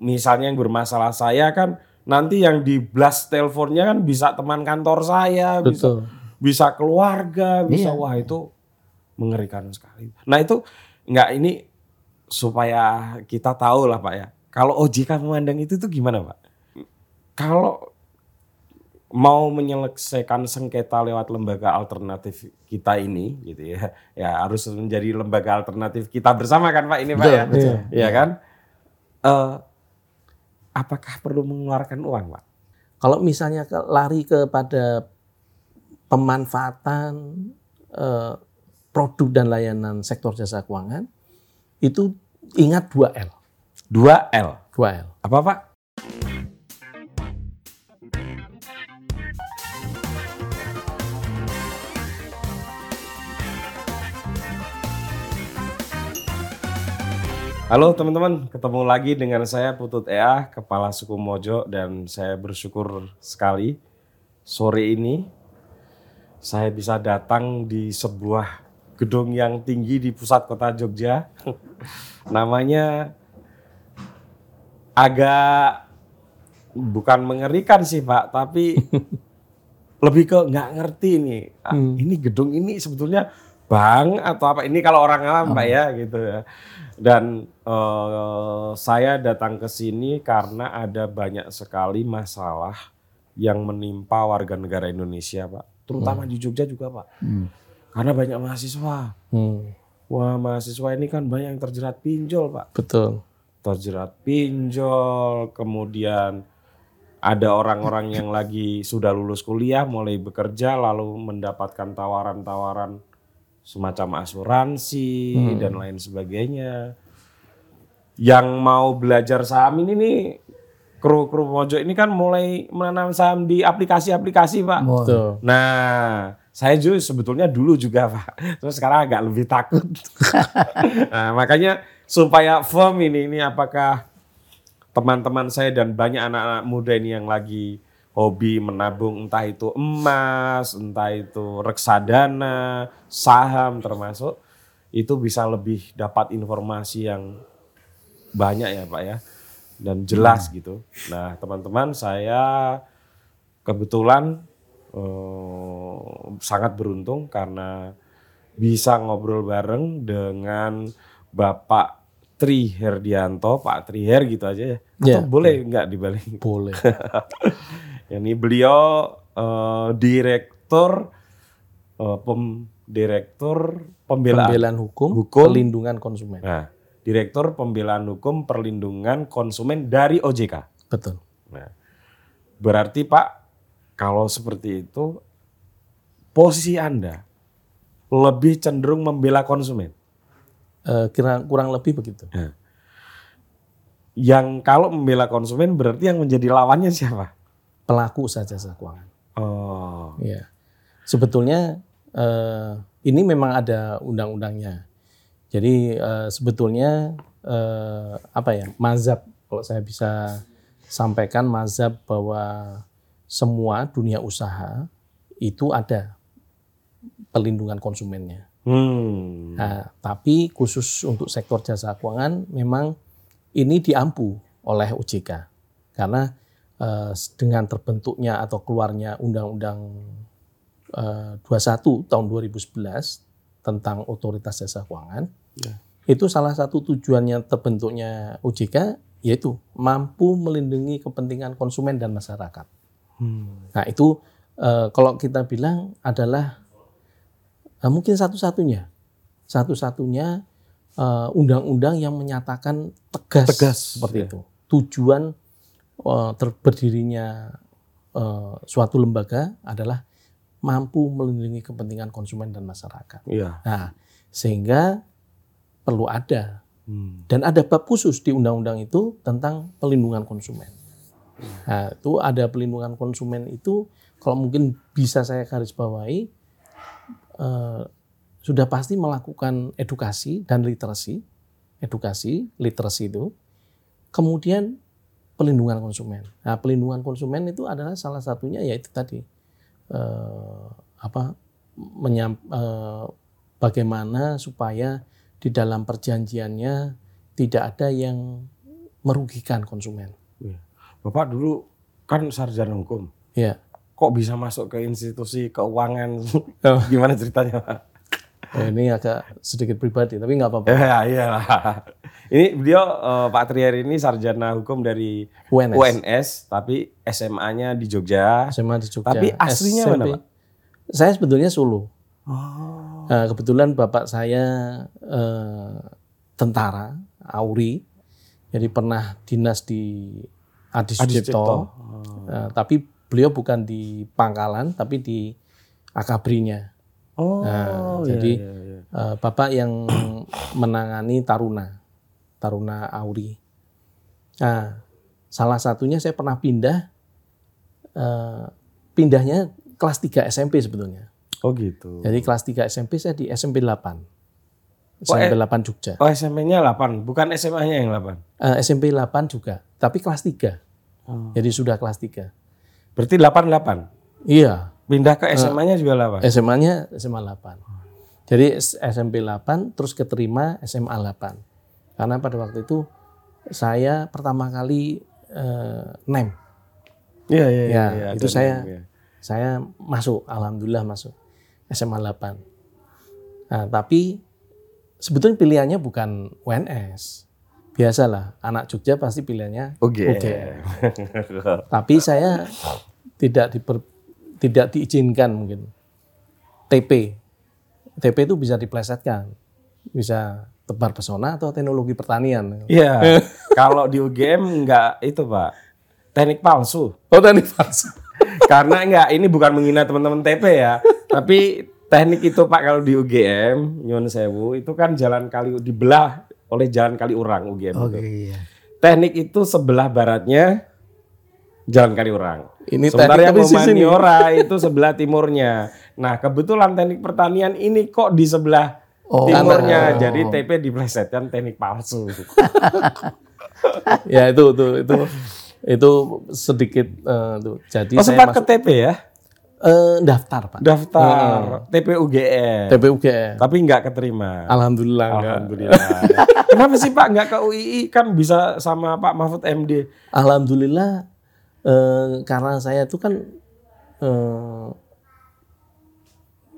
misalnya yang bermasalah saya kan nanti yang di blast teleponnya kan bisa teman kantor saya, bisa Betul. bisa keluarga, bisa Iya. wah itu mengerikan sekali. Nah itu nggak ini supaya kita tahu lah Pak ya. Kalau OJK memandang itu tuh gimana Pak? Kalau mau menyelesaikan sengketa lewat lembaga alternatif kita ini gitu ya, ya harus menjadi lembaga alternatif kita bersama kan Pak ini Pak Betul, ya, betul. Iya kan? Eh, apakah perlu mengeluarkan uang Pak? Kalau misalnya ke, lari kepada pemanfaatan eh, produk dan layanan sektor jasa keuangan, itu ingat 2L. 2L. 2L. Apa Pak? Halo teman-teman, ketemu lagi dengan saya Putut Ea, Kepala Suku Mojo dan saya bersyukur sekali sore ini saya bisa datang di sebuah gedung yang tinggi di pusat kota Jogja. Namanya agak bukan mengerikan sih Pak, tapi lebih ke nggak ngerti nih. Ah, Hmm. Ini gedung ini sebetulnya bank atau apa? Ini kalau orang awam Pak ya gitu ya. Dan eh, saya datang ke sini karena ada banyak sekali masalah yang menimpa warga negara Indonesia Pak. Terutama di Jogja juga Pak. Karena banyak mahasiswa. Hmm, Wah mahasiswa ini kan banyak yang terjerat pinjol Pak betul. terjerat pinjol, kemudian ada orang-orang yang lagi sudah lulus kuliah mulai bekerja lalu mendapatkan tawaran-tawaran semacam asuransi Hmm. dan lain sebagainya. Yang mau belajar saham ini nih kru-kru pojok ini kan mulai menanam saham di aplikasi-aplikasi, Pak. Betul. Nah, saya juga sebetulnya dulu juga Pak. Terus sekarang agak lebih takut. nah, makanya supaya firm ini, ini apakah teman-teman saya dan banyak anak-anak muda ini yang lagi hobi menabung entah itu emas, entah itu reksadana, saham termasuk itu bisa lebih dapat informasi yang banyak ya Pak ya dan jelas gitu. Nah teman-teman saya kebetulan eh, sangat beruntung karena bisa ngobrol bareng dengan Bapak Tri Herdianto, Pak Tri Her gitu aja ya. Atau Ya. boleh nggak dibalik? Boleh. Ini beliau eh, direktur eh, pem, direktur pembelaan. Pembelaan hukum, Hukum. perlindungan konsumen. Nah, direktur pembelaan hukum perlindungan konsumen dari OJK. Betul. Nah, berarti Pak, kalau seperti itu, posisi Anda lebih cenderung membela konsumen. Eh, kira kurang lebih begitu. Yang kalau membela konsumen berarti yang menjadi lawannya siapa? Pelaku usaha jasa keuangan. Oh, Iya. Sebetulnya eh, ini memang ada undang-undangnya. Jadi eh, sebetulnya eh, apa ya mazhab kalau saya bisa sampaikan mazhab bahwa semua dunia usaha itu ada perlindungan konsumennya. hmm, Nah, tapi khusus untuk sektor jasa keuangan memang ini diampu oleh OJK karena eh, dengan terbentuknya atau keluarnya Undang-Undang eh, 21 tahun 2011 tentang Otoritas Jasa Keuangan Ya. itu salah satu tujuannya terbentuknya OJK yaitu mampu melindungi kepentingan konsumen dan masyarakat. hmm, Nah itu eh, kalau kita bilang adalah eh, mungkin satu-satunya, satu-satunya undang-undang yang menyatakan tegas, Tegas, seperti ya. itu. Tujuan eh, terberdirinya eh, suatu lembaga adalah mampu melindungi kepentingan konsumen dan masyarakat. iya. Nah sehingga perlu ada Hmm, dan ada bab khusus di undang-undang itu tentang pelindungan konsumen. Nah, itu ada pelindungan konsumen itu kalau mungkin bisa saya garis bawahi eh, sudah pasti melakukan edukasi dan literasi, edukasi, literasi itu. Kemudian pelindungan konsumen. Nah, pelindungan konsumen itu adalah salah satunya yaitu tadi eh, apa menyam, eh, bagaimana supaya di dalam perjanjiannya tidak ada yang merugikan konsumen. Iya. Bapak dulu kan sarjana hukum. Ya. Kok bisa masuk ke institusi keuangan? Oh. Gimana ceritanya, Pak? Eh, ini agak sedikit pribadi, tapi nggak apa-apa. Ya, iyalah. Ini beliau eh, Pak Trier ini sarjana hukum dari UNS. UNS, tapi SMA-nya di Jogja. SMA di Jogja. Tapi aslinya mana, Pak? Saya sebetulnya Solo. Oh. Nah, kebetulan bapak saya eh, tentara, Auri, jadi pernah dinas di Adi Sucipto. Sucipto. Eh, tapi beliau bukan di Pangkalan, tapi di Akabrinya. Oh, Nah, iya, jadi iya, iya. eh, bapak yang menangani Taruna, Taruna Auri. Nah, salah satunya saya pernah pindah, eh, pindahnya kelas 3 SMP sebetulnya. Oh gitu. Jadi kelas 3 SMP saya di SMP 8. Oh, SMP eh. 8 Jogja. Oh SMP-nya 8, bukan SMA-nya yang 8. Eh, SMP 8 juga, tapi kelas 3. Oh. Jadi sudah kelas 3. Berarti 88. Iya, Pindah ke SMA-nya juga 8. SMA-nya SMA 8. Jadi SMP 8 terus keterima SMA 8. Karena pada waktu itu saya pertama kali eh, NEM. Iya, iya, Ya, iya. itu saya- namanya. Saya masuk, alhamdulillah masuk SMA 8. Nah, tapi sebetulnya pilihannya bukan UNS. Biasalah, anak Jogja pasti pilihannya Oke. UGM. Tapi saya tidak diper, tidak diizinkan mungkin. TP. TP itu bisa diplesetkan. Bisa tebar pesona atau teknologi pertanian. Iya. Kalau di UGM enggak itu, Pak. Teknik palsu. Oh, teknik palsu. Karena enggak ini bukan menghina teman-teman TP ya, tapi teknik itu Pak kalau di UGM Nyun Sewu itu kan jalan kali dibelah oleh jalan kali urang UGM. itu. iya. Teknik itu sebelah baratnya jalan kali urang. Ini Sementara teknik yang. Humaniora itu sebelah timurnya. Nah kebetulan teknik pertanian ini kok di sebelah Oh, timurnya, kanan. jadi TP diplesetkan teknik palsu. Ya itu itu itu itu sedikit eh, tuh. Jadi Oh saya sempat ke TP ya, eh, daftar, Pak. daftar TP UGM, TPUGM. tapi nggak keterima. Alhamdulillah. Alhamdulillah. Kenapa sih Pak nggak ke UII kan bisa sama Pak Mahfud MD? Alhamdulillah eh, karena saya itu kan eh,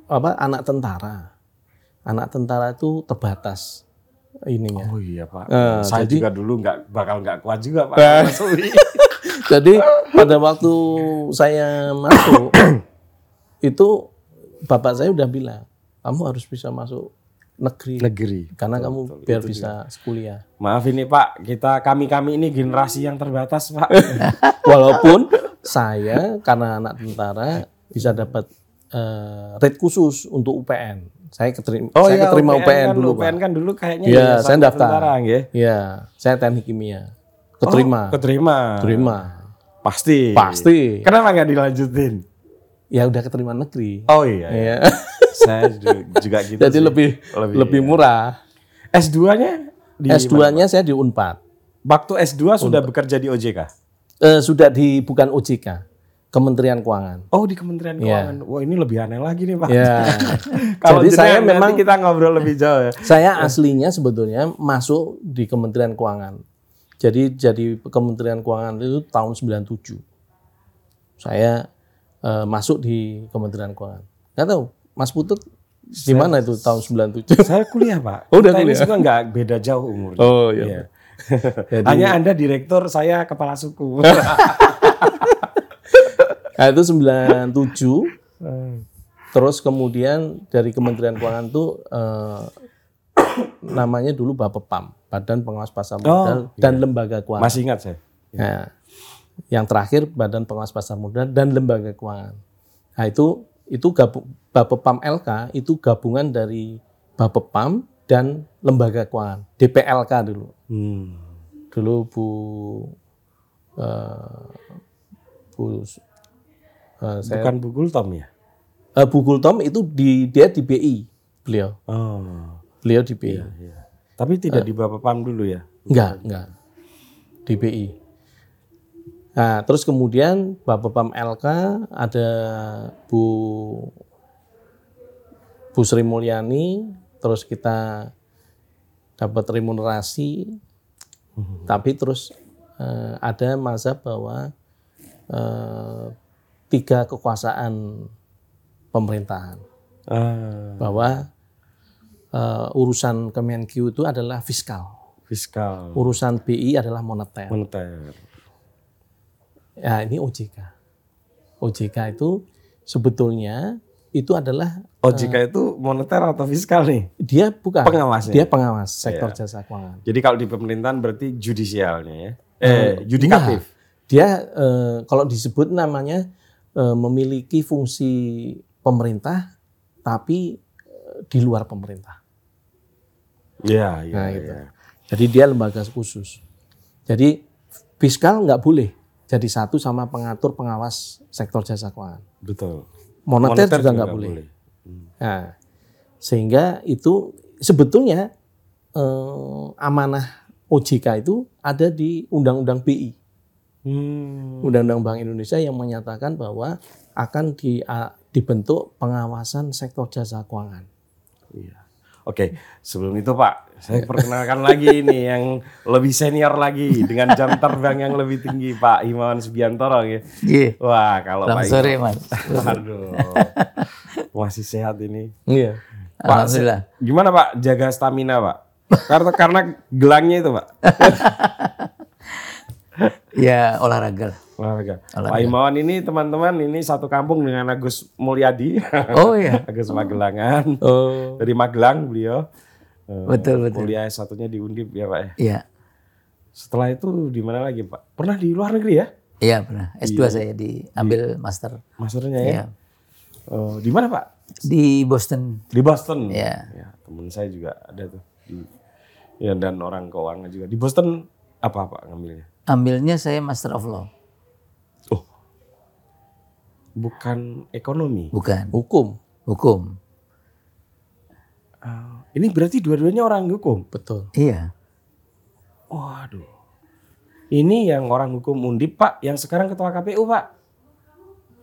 apa anak tentara. Anak tentara itu terbatas ininya. Oh iya Pak. Eh, Saya jadi- juga dulu nggak bakal nggak kuat juga Pak. Eh. UII. Jadi pada waktu saya masuk itu bapak saya udah bilang kamu harus bisa masuk negeri Negeri. karena kamu biar bisa kuliah. Maaf ini Pak, kita kami kami ini generasi yang terbatas Pak. Walaupun saya karena anak tentara bisa dapat eh, rate khusus untuk UPN. Saya keterima, saya keterima UPN, kan, dulu, UPN kan dulu kayaknya Iya, ya, saya daftar. tentara, nggih. Iya, saya teknik kimia. Keterima. Oh, keterima. Keterima. Pasti. Pasti. Kenapa nggak dilanjutin? Ya udah keterima negeri. Oh iya. iya. Saya ju- juga gitu. Jadi sih. lebih Lebih, lebih, murah. S2-nya di S2-nya saya di Unpad. Waktu S2 sudah bekerja di OJK? Eh, sudah di bukan OJK, Kementerian Keuangan. Oh di Kementerian Iya. Keuangan. Wah ini lebih aneh lagi nih Pak. Ya. Kalau Jadi saya memang kita ngobrol lebih jauh ya. saya aslinya sebetulnya masuk di Kementerian Keuangan. Jadi jadi Kementerian Keuangan itu tahun 97. Saya eh, masuk di Kementerian Keuangan. Nggak tahu, Mas Putut di mana itu tahun 97? Saya kuliah Pak. Oh, udah Kita ini kuliah. semua nggak beda jauh umurnya. Oh iya. Iya. Jadi- Hanya Anda direktur, saya kepala suku. Nah, itu 97. Terus kemudian dari Kementerian Keuangan itu eh, namanya dulu Bapepam, Badan Pengawas Pasar Modal dan Lembaga Keuangan. Masih ingat saya. Nah, yang terakhir Badan Pengawas Pasar Modal dan Lembaga Keuangan. Nah, itu itu gabung Bapepam LK itu gabungan dari Bapepam dan Lembaga Keuangan, DPLK dulu. Hmm. Dulu Bu eh, Bu eh, saya Bukan Bu Gultom ya? eh, Bu Gultom itu di dia di BI beliau. Oh. Beliau di BI. Iya. Tapi tidak di Bapepam dulu ya? Enggak, enggak. Di BI. Nah, terus kemudian Bapepam LK ada Bu Bu Sri Mulyani, terus kita dapat remunerasi. Tapi terus eh, ada mazhab bahwa eh, tiga kekuasaan pemerintahan. Ah, bahwa eh, urusan Kemenkyu itu adalah fiskal, fiskal, urusan BI adalah moneter. moneter. Ya ini OJK. OJK itu sebetulnya itu adalah OJK itu moneter atau fiskal nih? dia bukan Pengawasnya. dia pengawas sektor Iya. jasa keuangan. Jadi kalau di pemerintahan berarti judisialnya ya? Eh, yudikatif. Dia eh, kalau disebut namanya eh, memiliki fungsi pemerintah tapi eh, di luar pemerintah. Iya, iya, Nah, gitu. iya. Jadi dia lembaga khusus. Jadi fiskal nggak boleh jadi satu sama pengatur pengawas sektor jasa keuangan. Betul. Moneter, juga nggak nggak boleh. Nah, sehingga itu sebetulnya eh, amanah OJK itu ada di Undang-Undang BI, Hmm. Undang-Undang Bank Indonesia yang menyatakan bahwa akan di, dibentuk pengawasan sektor jasa keuangan. Iya. Oke, sebelum itu Pak, saya perkenalkan lagi ini yang lebih senior lagi dengan jam terbang yang lebih tinggi Pak Himawan Subiantoro ya. Iya. Wah, kalau Selamat Pak sore, Mas. Aduh. Masih sehat ini. Iya. Pak, Alhamdulillah. gimana Pak jaga stamina Pak? Karena karena gelangnya itu Pak. Ya olahraga. lah. Olahraga. Pak Himawan ini teman-teman ini satu kampung dengan Agus Mulyadi. Oh iya. Agus Magelangan. Oh, Dari Magelang beliau. Eh, Betul, betul. Kuliah S1-nya di Undip ya Pak ya. Iya. Setelah itu di mana lagi Pak? Pernah di luar negeri ya? Iya pernah. S2 saya diambil master. Masternya ya? Iya. Oh, di mana Pak? Di Boston. Di Boston. Iya. Ya, temen saya juga ada tuh. Di, ya dan orang keuangan juga. Di Boston apa Pak ngambilnya? Ambilnya saya Master of Law. Oh, bukan ekonomi. Bukan. hukum. Hukum. Ah, ini berarti dua-duanya orang hukum. Betul. Iya. Waduh. Ini yang orang hukum Undip Pak, yang sekarang ketua KPU Pak.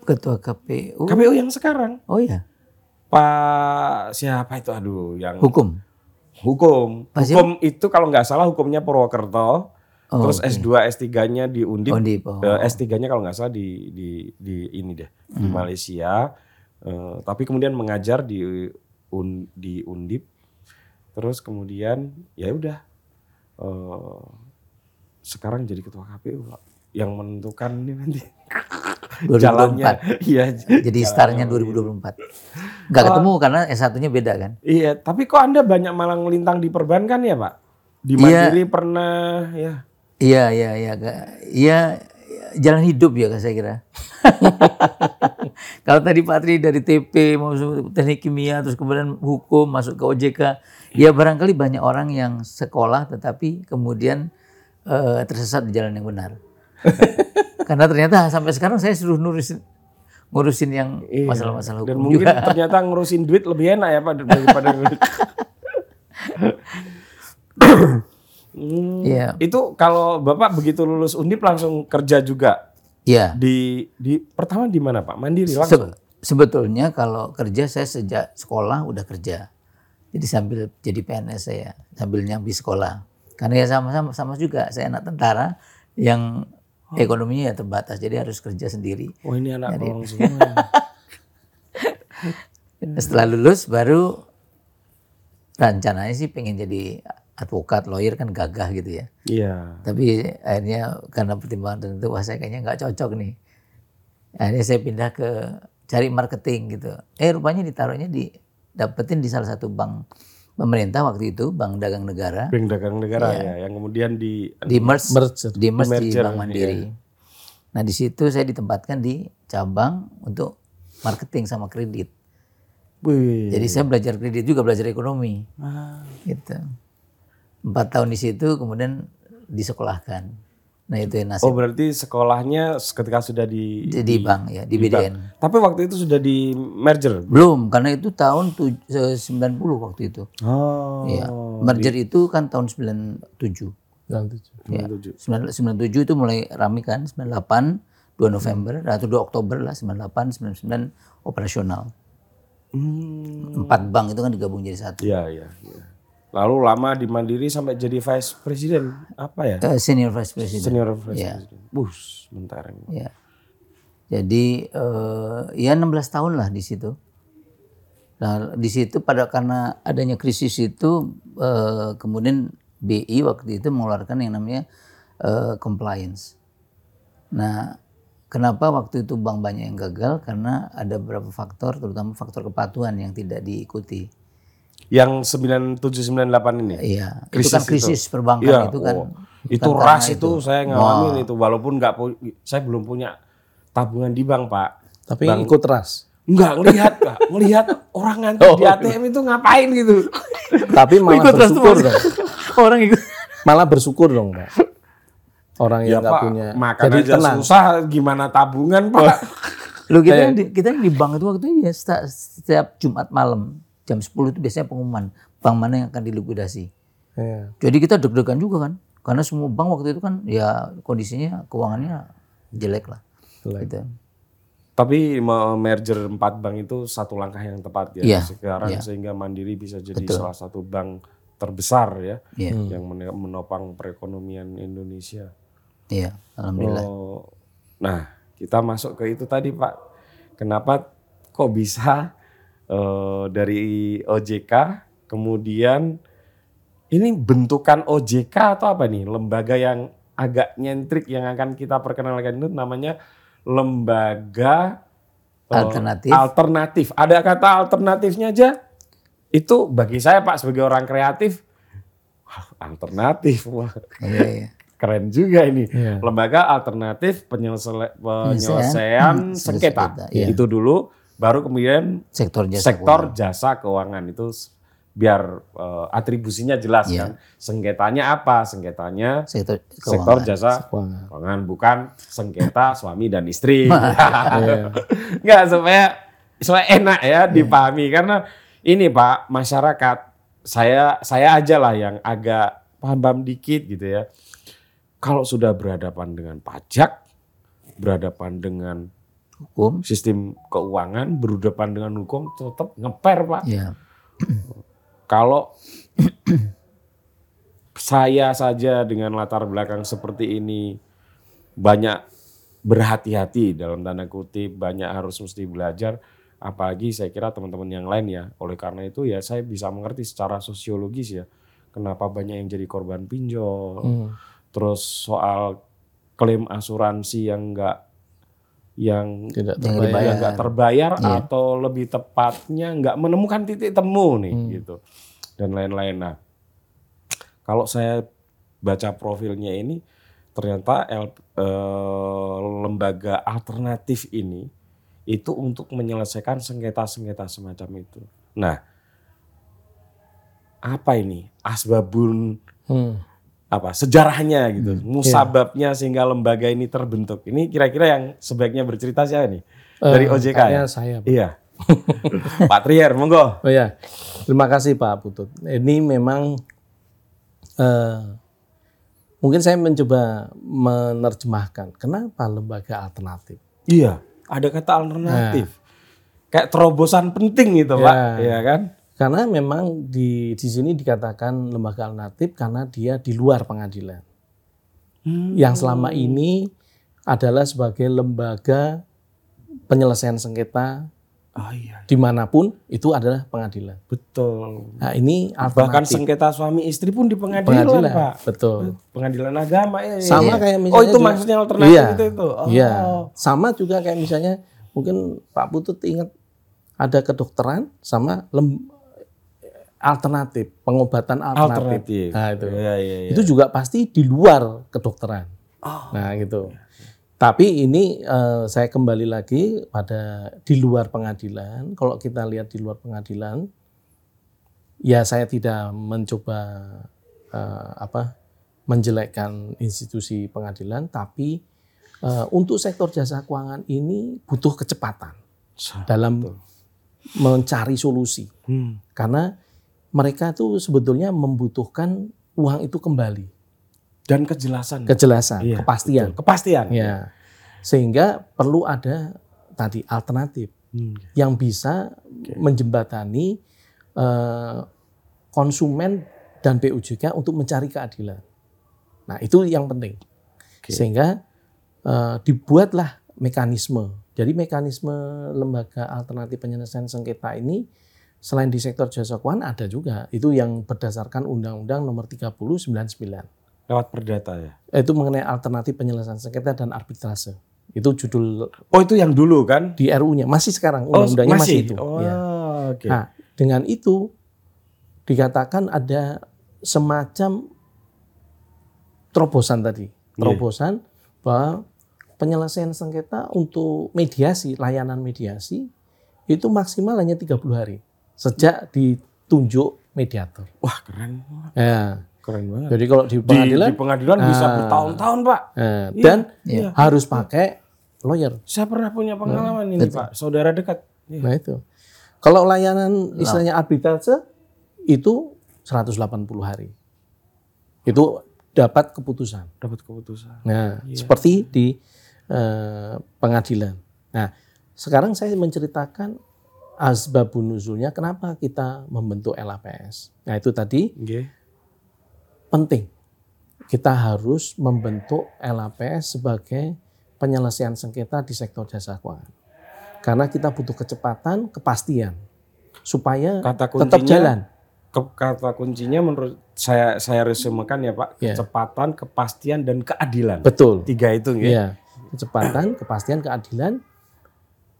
Ketua KPU. KPU yang sekarang. Oh iya. Pak siapa itu? Aduh, yang Hukum. hukum. Pak Hukum itu kalau nggak salah hukumnya Purwokerto. Oh, terus oke. S2, S3-nya di Undip. Undip, oh. Eh, S3-nya kalau nggak salah di di di ini deh, Hmm. di Malaysia. Eh, tapi kemudian mengajar di un, di Undip. Terus kemudian ya udah eh, sekarang jadi ketua KPU yang menentukan ini nanti 2024. jalannya. Iya. Jadi startnya 2024. Nggak ketemu karena S1-nya beda kan. Iya, tapi kok Anda banyak malah ngelintang di perbankan ya, Pak? Di Iya. Mandiri pernah ya. Iya, iya, iya. Iya, jalan hidup ya Kak, saya kira. Kalau tadi Pak Tri dari TP, mau teknik kimia, terus kemudian hukum, masuk ke OJK. Ya barangkali banyak orang yang sekolah tetapi kemudian eh, tersesat di jalan yang benar. Karena ternyata sampai sekarang saya suruh ngurusin, ngurusin yang Iya. masalah-masalah Dan hukum mungkin juga. ternyata ngurusin duit lebih enak ya Pak daripada Hmm, Iya. Itu kalau Bapak begitu lulus Undip langsung kerja juga Iya. di di pertama di mana Pak? Mandiri Se- langsung. sebetulnya kalau kerja saya sejak sekolah udah kerja. Jadi sambil jadi PNS saya, sambil nyambi sekolah. Karena ya sama-sama sama juga saya anak tentara yang ekonominya ya terbatas, jadi harus kerja sendiri. Oh ini anak tolong semua. Setelah lulus baru rencananya sih pengen jadi advokat, lawyer kan gagah gitu ya. Iya. Tapi akhirnya karena pertimbangan tertentu, wah saya kayaknya nggak cocok nih. Akhirnya saya pindah ke cari marketing gitu. Eh rupanya ditaruhnya di dapetin di salah satu bank pemerintah waktu itu, Bank Dagang Negara, Bank Dagang Negara ya, yang kemudian di di merge, Merger. di merge di merger, Bank Mandiri. Nah di situ saya ditempatkan di cabang untuk marketing sama kredit. Wih. Jadi saya belajar kredit juga belajar ekonomi, Ah. gitu. Empat tahun di situ, kemudian disekolahkan. Nah itu yang Oh nasib berarti sekolahnya ketika sudah di di, di bank ya, di BDN. Tapi waktu itu sudah di merger. Belum, karena itu tahun tuj- eh, 90 waktu itu. Oh. Ya. Merger itu kan tahun 97. Yang tujuh. Ya. 97. 97 itu mulai rame kan, 98, 2 November, atau 2 Oktober lah, 98, 99 operasional. Hmm. Empat bank itu kan digabung jadi satu. Iya, iya, iya. Lalu lama di Mandiri sampai jadi vice president apa ya? Eh, senior vice president. Senior vice Iya. president. Bus, bentar. Ya. Jadi eh, ya 16 tahun lah di situ. Nah, di situ pada karena adanya krisis itu eh, kemudian BI waktu itu mengeluarkan yang namanya eh, compliance. Nah, kenapa waktu itu bank banyak yang gagal? Karena ada beberapa faktor, terutama faktor kepatuhan yang tidak diikuti. Yang 9798 ini. Iya, itu Krisis kan krisis perbankan Iya, itu kan. oh. itu ras itu, saya ngalamin itu walaupun nggak saya belum punya tabungan di bank pak Tapi ikut ras. nggak ngelihat pak ngelihat orang ngantri Oh. di ATM itu ngapain gitu Tapi malah bersyukur dong. Orang ikut. Malah bersyukur dong, Pak. Orang ya yang nggak punya. makan Jadi aja tenang. susah gimana tabungan pak Lu kita di, kita di bank itu waktu itu ya setiap, setiap Jumat malam jam 10 itu biasanya pengumuman bank mana yang akan dilikuidasi. Iya. Jadi kita deg-degan juga kan, karena semua bank waktu itu kan ya kondisinya keuangannya jelek lah. Jelek. Gitu. tapi me- merger empat bank itu satu langkah yang tepat ya Iya, sekarang iya. sehingga Mandiri bisa jadi salah satu bank terbesar ya Iya, yang men- menopang perekonomian Indonesia. iya, alhamdulillah. Oh, nah, kita masuk ke itu tadi Pak. Kenapa kok bisa eh, dari OJK kemudian ini bentukan OJK atau apa nih? Lembaga yang agak nyentrik yang akan kita perkenalkan itu namanya lembaga eh, Alternatif. alternatif. Ada kata alternatifnya aja. Itu bagi saya Pak sebagai orang kreatif wah, alternatif. Wah Iya, iya. keren juga ini Iya. lembaga alternatif penyelesai- penyelesaian Hmm, sengketa sengketa, iya. itu dulu baru kemudian Sektor jasa sektor jasa keuangan itu biar eh, atribusinya jelas Iya. kan sengketanya apa sengketanya sektor sektor keuangan. jasa Keuangan. keuangan bukan sengketa suami dan istri Iya. nggak supaya supaya enak ya dipahami karena ini pak masyarakat saya saya aja lah yang agak paham dikit gitu ya kalau sudah berhadapan dengan pajak berhadapan dengan hukum. sistem keuangan berhadapan dengan hukum tetap ngeper pak Ya, kalau saya saja dengan latar belakang seperti ini banyak berhati-hati dalam tanda kutip, banyak harus mesti belajar. Apalagi saya kira teman-teman yang lain ya. Oleh karena itu ya saya bisa mengerti secara sosiologis ya. Kenapa banyak yang jadi korban pinjol. Hmm. Terus soal klaim asuransi yang enggak yang Tidak terbayar. yang nggak terbayar Iya. atau lebih tepatnya nggak menemukan titik temu nih Hmm. gitu dan lain-lain. Nah, kalau saya baca profilnya ini ternyata L- eh, lembaga alternatif ini itu untuk menyelesaikan sengketa-sengketa semacam itu. Nah, apa ini asbabun Hmm. Apa sejarahnya gitu, musababnya sehingga lembaga ini terbentuk. Ini kira-kira yang sebaiknya bercerita siapa nih? Dari Eh, OJK kayaknya ya? saya. Pak. Iya. Pak Trier, monggo. Oh ya, terima kasih Pak Putut. Ini memang eh, mungkin saya mencoba menerjemahkan kenapa lembaga alternatif. Iya, ada kata alternatif. Kayak terobosan penting gitu, Ya. Pak. Iya kan? Karena memang di di sini dikatakan lembaga alternatif karena dia di luar pengadilan. Yang selama ini adalah sebagai lembaga penyelesaian sengketa Oh iya, di mana pun itu adalah pengadilan. betul. Nah ini Bahkan sengketa suami istri pun di pengadilan, pengadilan, Pak. betul. Pengadilan agama ya. Sama iya. kayak Oh, misalnya itu juga- maksudnya alternatif Iya. itu itu. Oh. Iya, sama juga kayak misalnya mungkin Pak Putut ingat ada kedokteran sama lem, alternatif, pengobatan alternatif. Alternatif. Nah, itu. Iya, iya, iya. Itu juga pasti di luar kedokteran. Oh. Nah, gitu. Tapi ini eh, saya kembali lagi pada di luar pengadilan. Kalau kita lihat di luar pengadilan, ya saya tidak mencoba eh, apa menjelekkan institusi pengadilan, tapi eh, untuk sektor jasa keuangan ini butuh kecepatan dalam mencari solusi Hmm. karena mereka itu sebetulnya membutuhkan uang itu kembali, Dan kejelasan. kejelasan, Iya, kepastian. betul. Kepastian. Ya, sehingga perlu ada tadi alternatif Hmm. yang bisa menjembatani eh, konsumen dan PUJK untuk mencari keadilan. Nah, itu yang penting. Sehingga eh, dibuatlah mekanisme. Jadi mekanisme lembaga alternatif penyelesaian sengketa ini selain di sektor jasa keuangan ada juga. Itu yang berdasarkan Undang-Undang Nomor 30 99. Lewat perdata ya. Itu mengenai alternatif penyelesaian sengketa dan arbitrase. Itu judul Oh itu yang dulu kan? di RU-nya masih sekarang undang-undangnya masih, itu. Oh, Ya. oke. Nah, dengan itu dikatakan ada semacam terobosan tadi. Iya. Terobosan bahwa penyelesaian sengketa untuk mediasi, layanan mediasi itu maksimal hanya 30 hari sejak ditunjuk mediator. Wah keren, Ya. keren banget. Jadi kalau di Di, pengadilan di pengadilan bisa Ah. bertahun-tahun pak. eh, dan Iya. harus pakai lawyer. Saya pernah punya pengalaman ini pak, saudara dekat. Iya. Nah itu. Kalau layanan istilahnya arbitrase itu 180 hari. Itu dapat keputusan. Dapat keputusan. Nah, seperti di eh, pengadilan. Nah, sekarang saya menceritakan asbabun nuzulnya kenapa kita membentuk LAPS. Nah, itu tadi Oke. penting. Kita harus membentuk LAPS sebagai penyelesaian sengketa di sektor jasa keuangan. Karena kita butuh kecepatan, kepastian supaya Kata tetap kuncinya- jalan. Ke- kata kuncinya menurut saya saya resumekan ya pak, Ya. kecepatan, kepastian dan keadilan. Betul. Tiga itu ya. Iya. Kecepatan, kepastian, keadilan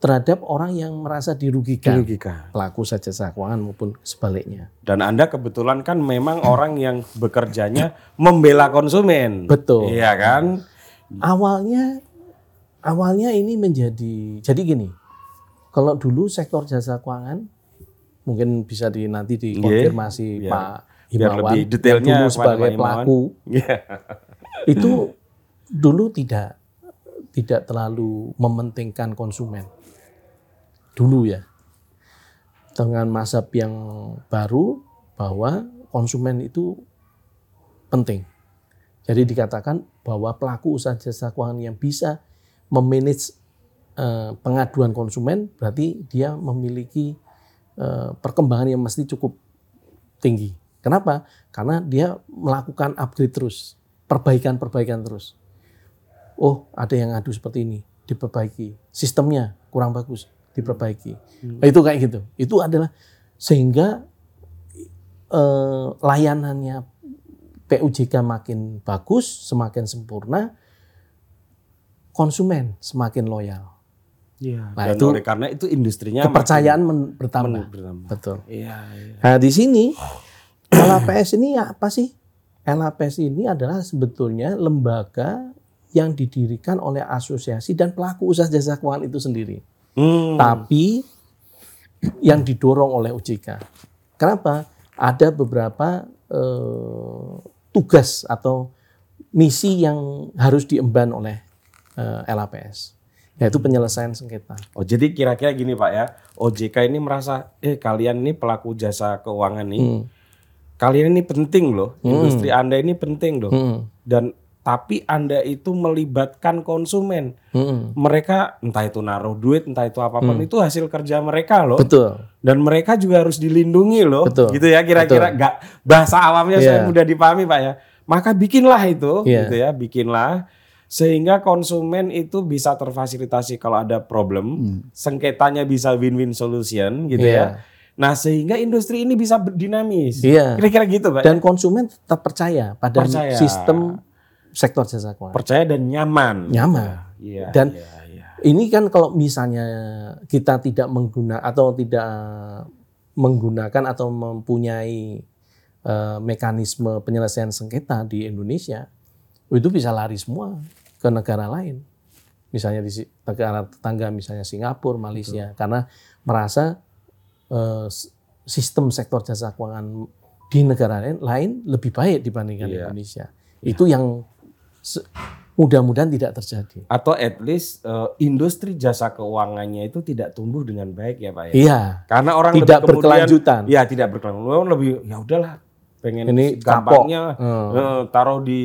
terhadap orang yang merasa dirugikan. Dirugikan. Pelaku jasa keuangan maupun sebaliknya. Dan anda kebetulan kan memang orang yang bekerjanya membela konsumen. Betul. Iya kan? Awalnya awalnya ini menjadi jadi gini. Kalau dulu sektor jasa keuangan mungkin bisa di nanti dikonfirmasi biar- Pak biar Himawan lebih detailnya dulu sebagai Pak pelaku Iya. itu dulu tidak tidak terlalu mementingkan konsumen dulu ya dengan mazhab yang baru bahwa konsumen itu penting jadi dikatakan bahwa pelaku usaha jasa keuangan yang bisa memanage eh, pengaduan konsumen berarti dia memiliki eh, perkembangan yang mesti cukup tinggi. Kenapa? Karena dia melakukan upgrade terus, perbaikan-perbaikan terus. Oh, ada yang ngadu seperti ini, diperbaiki. Sistemnya kurang bagus, diperbaiki. Nah, itu kayak gitu. Itu adalah sehingga eh, layanannya PUJK makin bagus, semakin sempurna, konsumen semakin loyal. Iya. Nah, Dan itu oleh karena itu industrinya Kepercayaan men- bertambah. makin bertambah. Betul. Iya, iya. Nah, di sini LAPS ini apa sih? LAPS ini adalah sebetulnya lembaga yang didirikan oleh asosiasi dan pelaku usaha jasa keuangan itu sendiri. Hmm. Tapi yang didorong oleh OJK. Kenapa? Ada beberapa eh, tugas atau misi yang harus diemban oleh eh, LAPS, yaitu penyelesaian sengketa. Oh jadi kira-kira gini Pak ya, OJK ini merasa, eh kalian ini pelaku jasa keuangan nih, Hmm. kalian ini penting loh, industri Anda ini penting loh, Hmm. dan tapi Anda itu melibatkan konsumen, Hmm. mereka entah itu naruh duit, entah itu apa pun itu hasil kerja mereka loh, Betul. dan mereka juga harus dilindungi loh, Betul. gitu ya kira-kira, nggak bahasa awamnya saya Iya. mudah dipahami Pak ya, maka bikinlah itu, Iya. gitu ya, bikinlah sehingga konsumen itu bisa terfasilitasi kalau ada problem, sengketanya bisa win-win solution gitu Iya. ya. Nah sehingga industri ini bisa berdinamis. Iya. Kira-kira gitu pak. Dan konsumen tetap percaya pada Percaya. sistem sektor jasa keuangan. Percaya dan nyaman. Nyaman. Iya. Dan iya, iya. Ini kan kalau misalnya kita tidak menggunakan atau tidak menggunakan atau mempunyai eh, mekanisme penyelesaian sengketa di Indonesia, itu bisa lari semua ke negara lain. Misalnya di negara tetangga, misalnya Singapura, Malaysia, karena merasa eh, sistem sektor jasa keuangan di negara lain, lain lebih baik dibandingkan Iya. Indonesia. Itu yang mudah-mudahan tidak terjadi. Atau at least eh, industri jasa keuangannya itu tidak tumbuh dengan baik ya pak ya. Iya. Karena orang Tidak lebih berkelanjutan. Iya tidak berkelanjutan. Lebih ya udahlah pengen Ini gampangnya kapok. eh, taruh di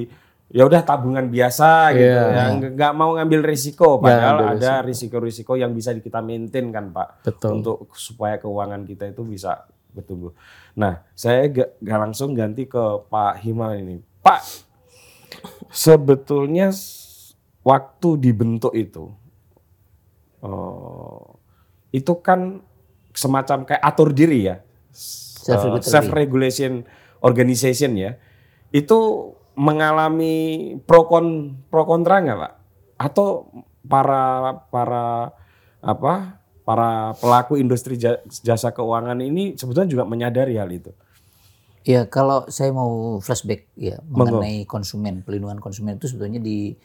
ya udah tabungan biasa gitu Iya. ya nggak mau ngambil risiko Nggak padahal ada risiko-risiko yang bisa kita maintain kan pak Betul. untuk supaya keuangan kita itu bisa bertumbuh. Nah, saya gak, gak langsung ganti ke Pak Himal ini. Pak, sebetulnya waktu dibentuk itu, oh, itu kan semacam kayak atur diri ya, Self-regulatory. self regulation organization ya, itu mengalami pro kon pro kontra nggak pak? Atau para para apa para pelaku industri ja- jasa keuangan ini sebetulnya juga menyadari hal itu. Ya kalau saya mau flashback ya Monggo. mengenai konsumen, pelindungan konsumen itu sebetulnya di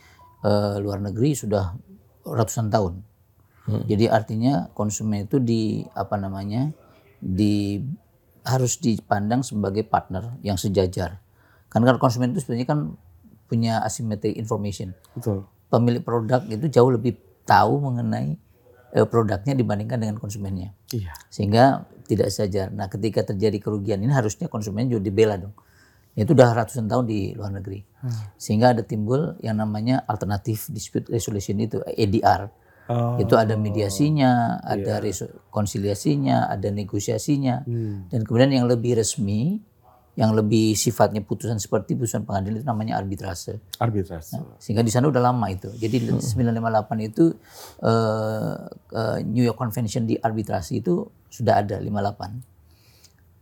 eh, luar negeri sudah ratusan tahun. Jadi artinya konsumen itu di apa namanya di harus dipandang sebagai partner yang sejajar. Karena konsumen itu sebenarnya kan punya asymmetric information. Betul. Pemilik produk itu jauh lebih tahu mengenai eh, produknya dibandingkan dengan konsumennya Iya. sehingga tidak sejajar. Nah, ketika terjadi kerugian ini harusnya konsumen juga dibela dong. Itu udah ratusan tahun di luar negeri. Sehingga ada timbul yang namanya alternative dispute resolution itu ADR. Oh, Itu ada mediasinya, ada reso- konsiliasinya, ada negosiasinya. Dan kemudian yang lebih resmi, yang lebih sifatnya putusan seperti putusan pengadilan itu namanya arbitrase. arbitrase. Sehingga di sana udah lama itu. Jadi 958 itu eh, eh, New York Convention di arbitrasi itu sudah ada 58.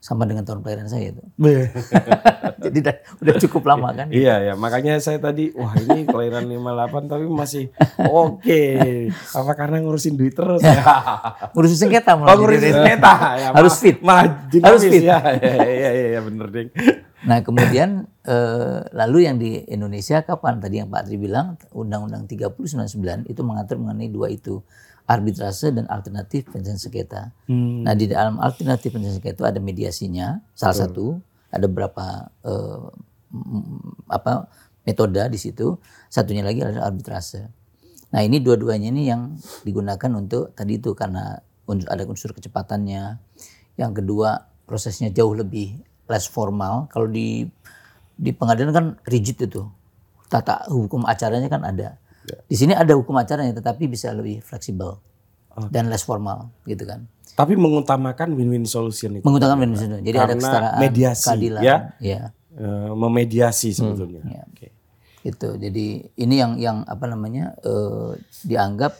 Sama dengan tahun kelahiran saya itu. Jadi udah, udah cukup lama kan. Iya ya, makanya saya tadi wah ini kelahiran 58 tapi masih oke. Apa karena ngurusin duit terus ya? Ngurusin sengketa Oh ngurusin sengketa ya. Harus fit. Malah dinamis Harus fit. ya. Iya iya iya ya, bener ding. Nah kemudian eh, lalu yang di Indonesia kapan? Tadi yang Pak Tri bilang Undang-Undang 3099 itu mengatur mengenai dua itu arbitrase dan alternatif penyelesaian sengketa. Hmm. Nah di dalam alternatif penyelesaian sengketa itu ada mediasinya salah satu, ada beberapa eh, mm, apa metode di situ. Satunya lagi adalah arbitrase. Nah ini dua-duanya ini yang digunakan untuk tadi itu karena unsur- ada unsur kecepatannya. Yang kedua prosesnya jauh lebih less formal. Kalau di di pengadilan kan rigid itu tata hukum acaranya kan ada. Di sini ada hukum acaranya tetapi bisa lebih fleksibel dan less formal gitu kan. Tapi mengutamakan win-win solution itu. Mengutamakan win-win Jadi ada kesetaraan, mediasi, keadilan. ya. ya. Eh, memediasi sebetulnya. ya. Oke. Gitu. Jadi ini yang yang apa namanya eh, dianggap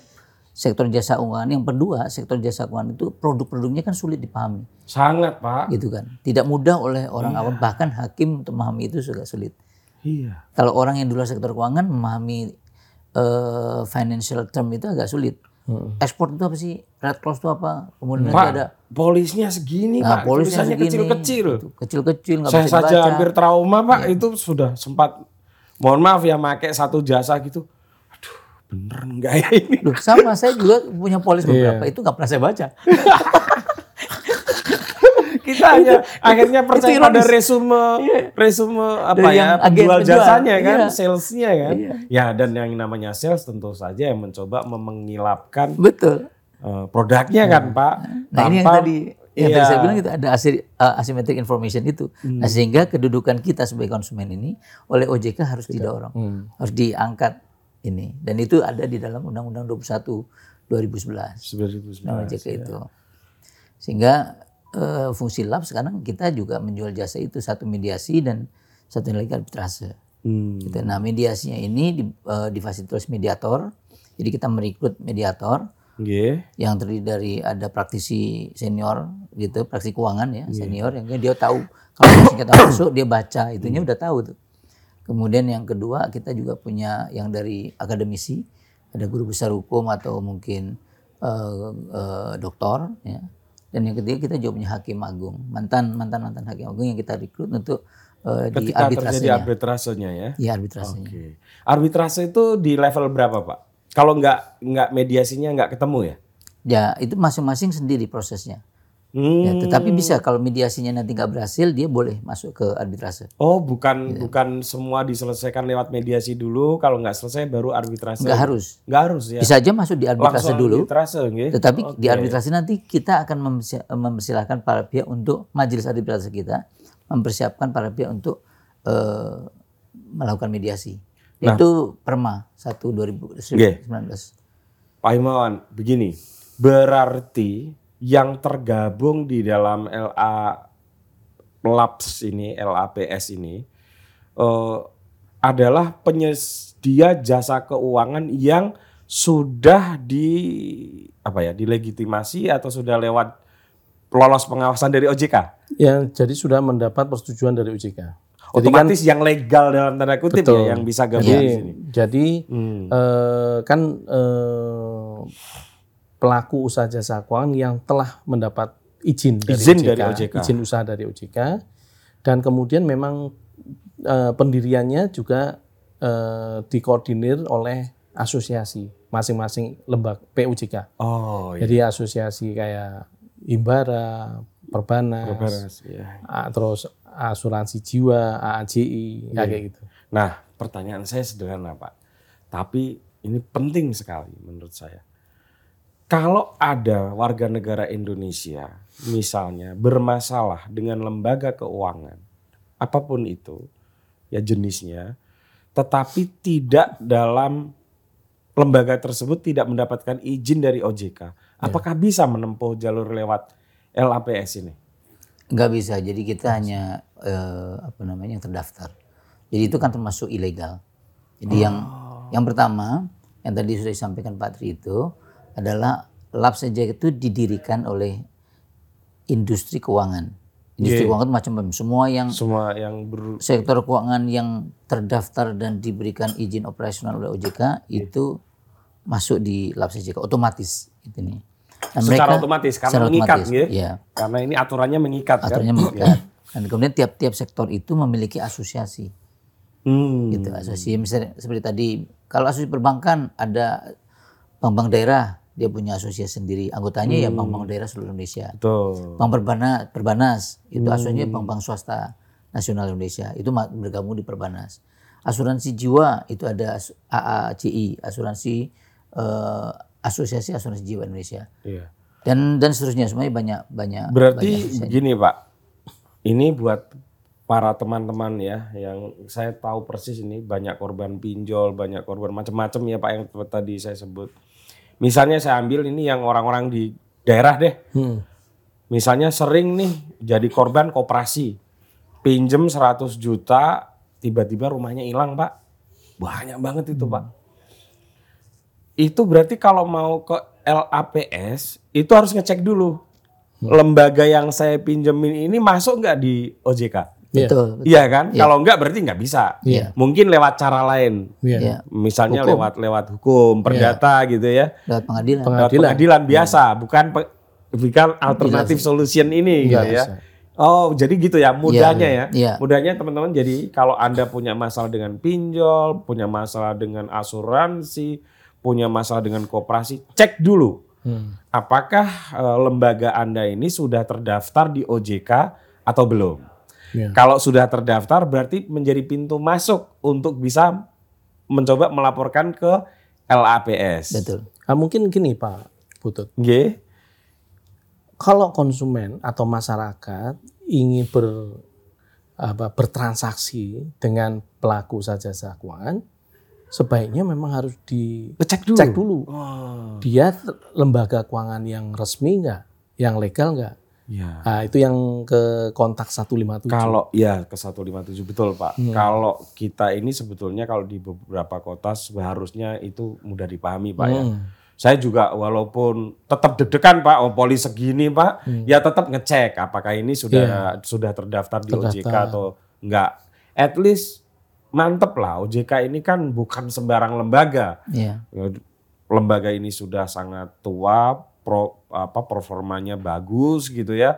sektor jasa keuangan yang kedua sektor jasa keuangan itu produk-produknya kan sulit dipahami Sangat pak. gitu kan tidak mudah oleh orang awam bahkan hakim untuk memahami itu juga sulit Iya. kalau orang yang di luar sektor keuangan memahami eh, financial term itu agak sulit ekspor itu apa sih red clause itu apa kemudian Pak, ada polisnya segini nah, pak. polisnya segini, kecil-kecil. gitu. kecil-kecil nggak Saya bisa saja. Iya. hampir trauma pak. Itu sudah sempat. Mohon maaf ya, make satu jasa gitu. Aduh, bener enggak ya ini? Loh, sama saya juga punya polis Iya. beberapa itu nggak pernah saya baca Kita hanya akhirnya percaya pada resume, resume apa Dari ya, penjual penjual. jasanya kan, Iya. salesnya kan. Iya. Ya dan yang namanya sales tentu saja yang mencoba mengilapkan betul eh, produknya kan pak. Nah ini yang Tanpa- tadi yang Iya. tadi saya bilang itu ada asi- uh, asymmetric information itu. Nah sehingga kedudukan kita sebagai konsumen ini oleh OJK harus didorong, harus diangkat ini. Dan itu ada di dalam Undang-Undang 21 2011 2019. Undang OJK itu. Sehingga eh, fungsi lab sekarang kita juga menjual jasa itu satu mediasi dan satu lagi arbitrase. Hmm. Gitu. Nah mediasinya ini di, difasilitasi mediator. Jadi kita merekrut mediator Nggih. yang terdiri dari ada praktisi senior gitu, praktisi keuangan ya, senior yang dia tahu kalau kita masuk dia baca itunya udah tahu tuh. Kemudian yang kedua kita juga punya yang dari akademisi, ada guru besar hukum atau mungkin eh, eh, doktor ya. Dan yang ketiga kita juga punya hakim agung, mantan mantan mantan hakim agung yang kita rekrut untuk eh, di terjadi arbitrasenya. arbitrasenya ya. Iya arbitrasenya. Oke. Arbitrase itu di level berapa pak? Kalau nggak nggak mediasinya nggak ketemu ya? Ya itu masing-masing sendiri prosesnya. Hmm. Ya, tetapi bisa kalau mediasinya nanti nggak berhasil dia boleh masuk ke arbitrase. Oh bukan Iya. bukan semua diselesaikan lewat mediasi dulu. Kalau nggak selesai baru arbitrase. Nggak harus. Nggak harus ya. Bisa aja masuk di arbitrase Langsung dulu. Arbitrase, nggih. Tetapi di Oke. arbitrase nanti kita akan mempersi- mempersilahkan para pihak untuk majelis arbitrase kita mempersiapkan para pihak untuk eh, melakukan mediasi. Nah. Itu Perma 1 2019. Pak Himawan, begini. Berarti yang tergabung di dalam LA Labs ini, LAPS ini eh, adalah penyedia jasa keuangan yang sudah di apa ya dilegitimasi atau sudah lewat lolos pengawasan dari OJK. Ya, jadi sudah mendapat persetujuan dari OJK. Jadi Otomatis yang legal dalam tanda kutip Betul. ya yang bisa gabung Jadi, di sini. jadi Hmm. eh, kan eh, pelaku usaha jasa keuangan yang telah mendapat izin dari Izin OJK, dari OJK. izin usaha dari OJK, dan kemudian memang eh, pendiriannya juga eh, dikoordinir oleh asosiasi masing-masing lembaga PUJK. Oh, iya. Jadi asosiasi kayak Himbara, Perbanas, Beres, iya. terus asuransi jiwa, AAJI, ya kayak gitu. Nah, pertanyaan saya sederhana, Pak. Tapi ini penting sekali menurut saya. Kalau ada warga negara Indonesia, misalnya bermasalah dengan lembaga keuangan, apa pun itu, ya jenisnya, tetapi tidak dalam lembaga tersebut tidak mendapatkan izin dari OJK, apakah bisa menempuh jalur lewat LAPS ini? Nggak bisa. Jadi kita hanya eh, apa namanya yang terdaftar. Jadi itu kan termasuk ilegal. Jadi yang yang pertama yang tadi sudah disampaikan Pak Tri itu adalah lab saja itu didirikan oleh industri keuangan. Industri Iya. keuangan itu macam-macam. Semua yang Semua yang ber, sektor keuangan yang terdaftar dan diberikan izin operasional oleh OJK Iya. itu masuk di lab OJK otomatis itu nih. Dan secara otomatis karena secara mengikat otomatis, gitu. ya. Karena ini aturannya mengikat kan. aturannya mengikat. Dan kemudian tiap-tiap sektor itu memiliki asosiasi. Hmm. Gitu, asosiasi misalnya seperti tadi kalau asosiasi perbankan ada bank-bank daerah dia punya asosiasi sendiri. Anggotanya ya bank-bank daerah seluruh Indonesia. Betul. Bank Perbanas, Perbanas itu asosiasinya bank-bank swasta nasional Indonesia. Itu bergabung di Perbanas. Asuransi jiwa itu ada AAJI, asuransi eh, Asosiasi Asuransi Jiwa Indonesia. Iya. Dan dan seterusnya semuanya banyak banyak Berarti banyak begini Pak, ini buat para teman-teman ya, yang saya tahu persis ini banyak korban pinjol, banyak korban macam-macam ya Pak yang tadi saya sebut. Misalnya saya ambil ini yang orang-orang di daerah deh, Hmm. misalnya sering nih jadi korban koperasi, pinjem 100 juta, tiba-tiba rumahnya hilang Pak, banyak banget itu Pak. Itu berarti kalau mau ke LAPS itu harus ngecek dulu lembaga yang saya pinjemin ini masuk nggak di OJK? Iya. Betul. Iya kan? Kalau nggak berarti nggak bisa. Iya. Mungkin lewat cara lain, Iya. Ya, misalnya Hukum. lewat lewat hukum, perdata gitu ya, lewat pengadilan. lewat Pengadilan. pengadilan biasa, bukan pe- bukan alternatif solution ini gitu ya. bisa. Oh, jadi gitu ya mudahnya ya. Iya. Mudahnya teman-teman jadi kalau Anda punya masalah dengan pinjol, punya masalah dengan asuransi, punya masalah dengan koperasi, cek dulu Hmm. apakah eh, lembaga Anda ini sudah terdaftar di OJK atau belum. Iya. Kalau sudah terdaftar berarti menjadi pintu masuk untuk bisa mencoba melaporkan ke LAPS. Betul. Ah, mungkin gini Pak Butut, Nggih. kalau konsumen atau masyarakat ingin ber apa, bertransaksi dengan pelaku usaha jasa keuangan, sebaiknya memang harus Cek dulu. dicek dulu. Oh, Dia lembaga keuangan yang resmi nggak, yang legal nggak. Ya. Nah, itu yang ke kontak 157. Kalau ya ke 157 betul Pak. Hmm. Kalau kita ini sebetulnya kalau di beberapa kota seharusnya itu mudah dipahami Pak ya. Hmm. Saya juga walaupun tetap deg-degan Pak, oh poli segini Pak, Hmm. ya tetap ngecek apakah ini sudah sudah terdaftar di Terdaftar. OJK atau enggak. At least mantep lah, OJK ini kan bukan sembarang lembaga. Iya. Lembaga ini sudah sangat tua, pro, apa performanya bagus gitu ya.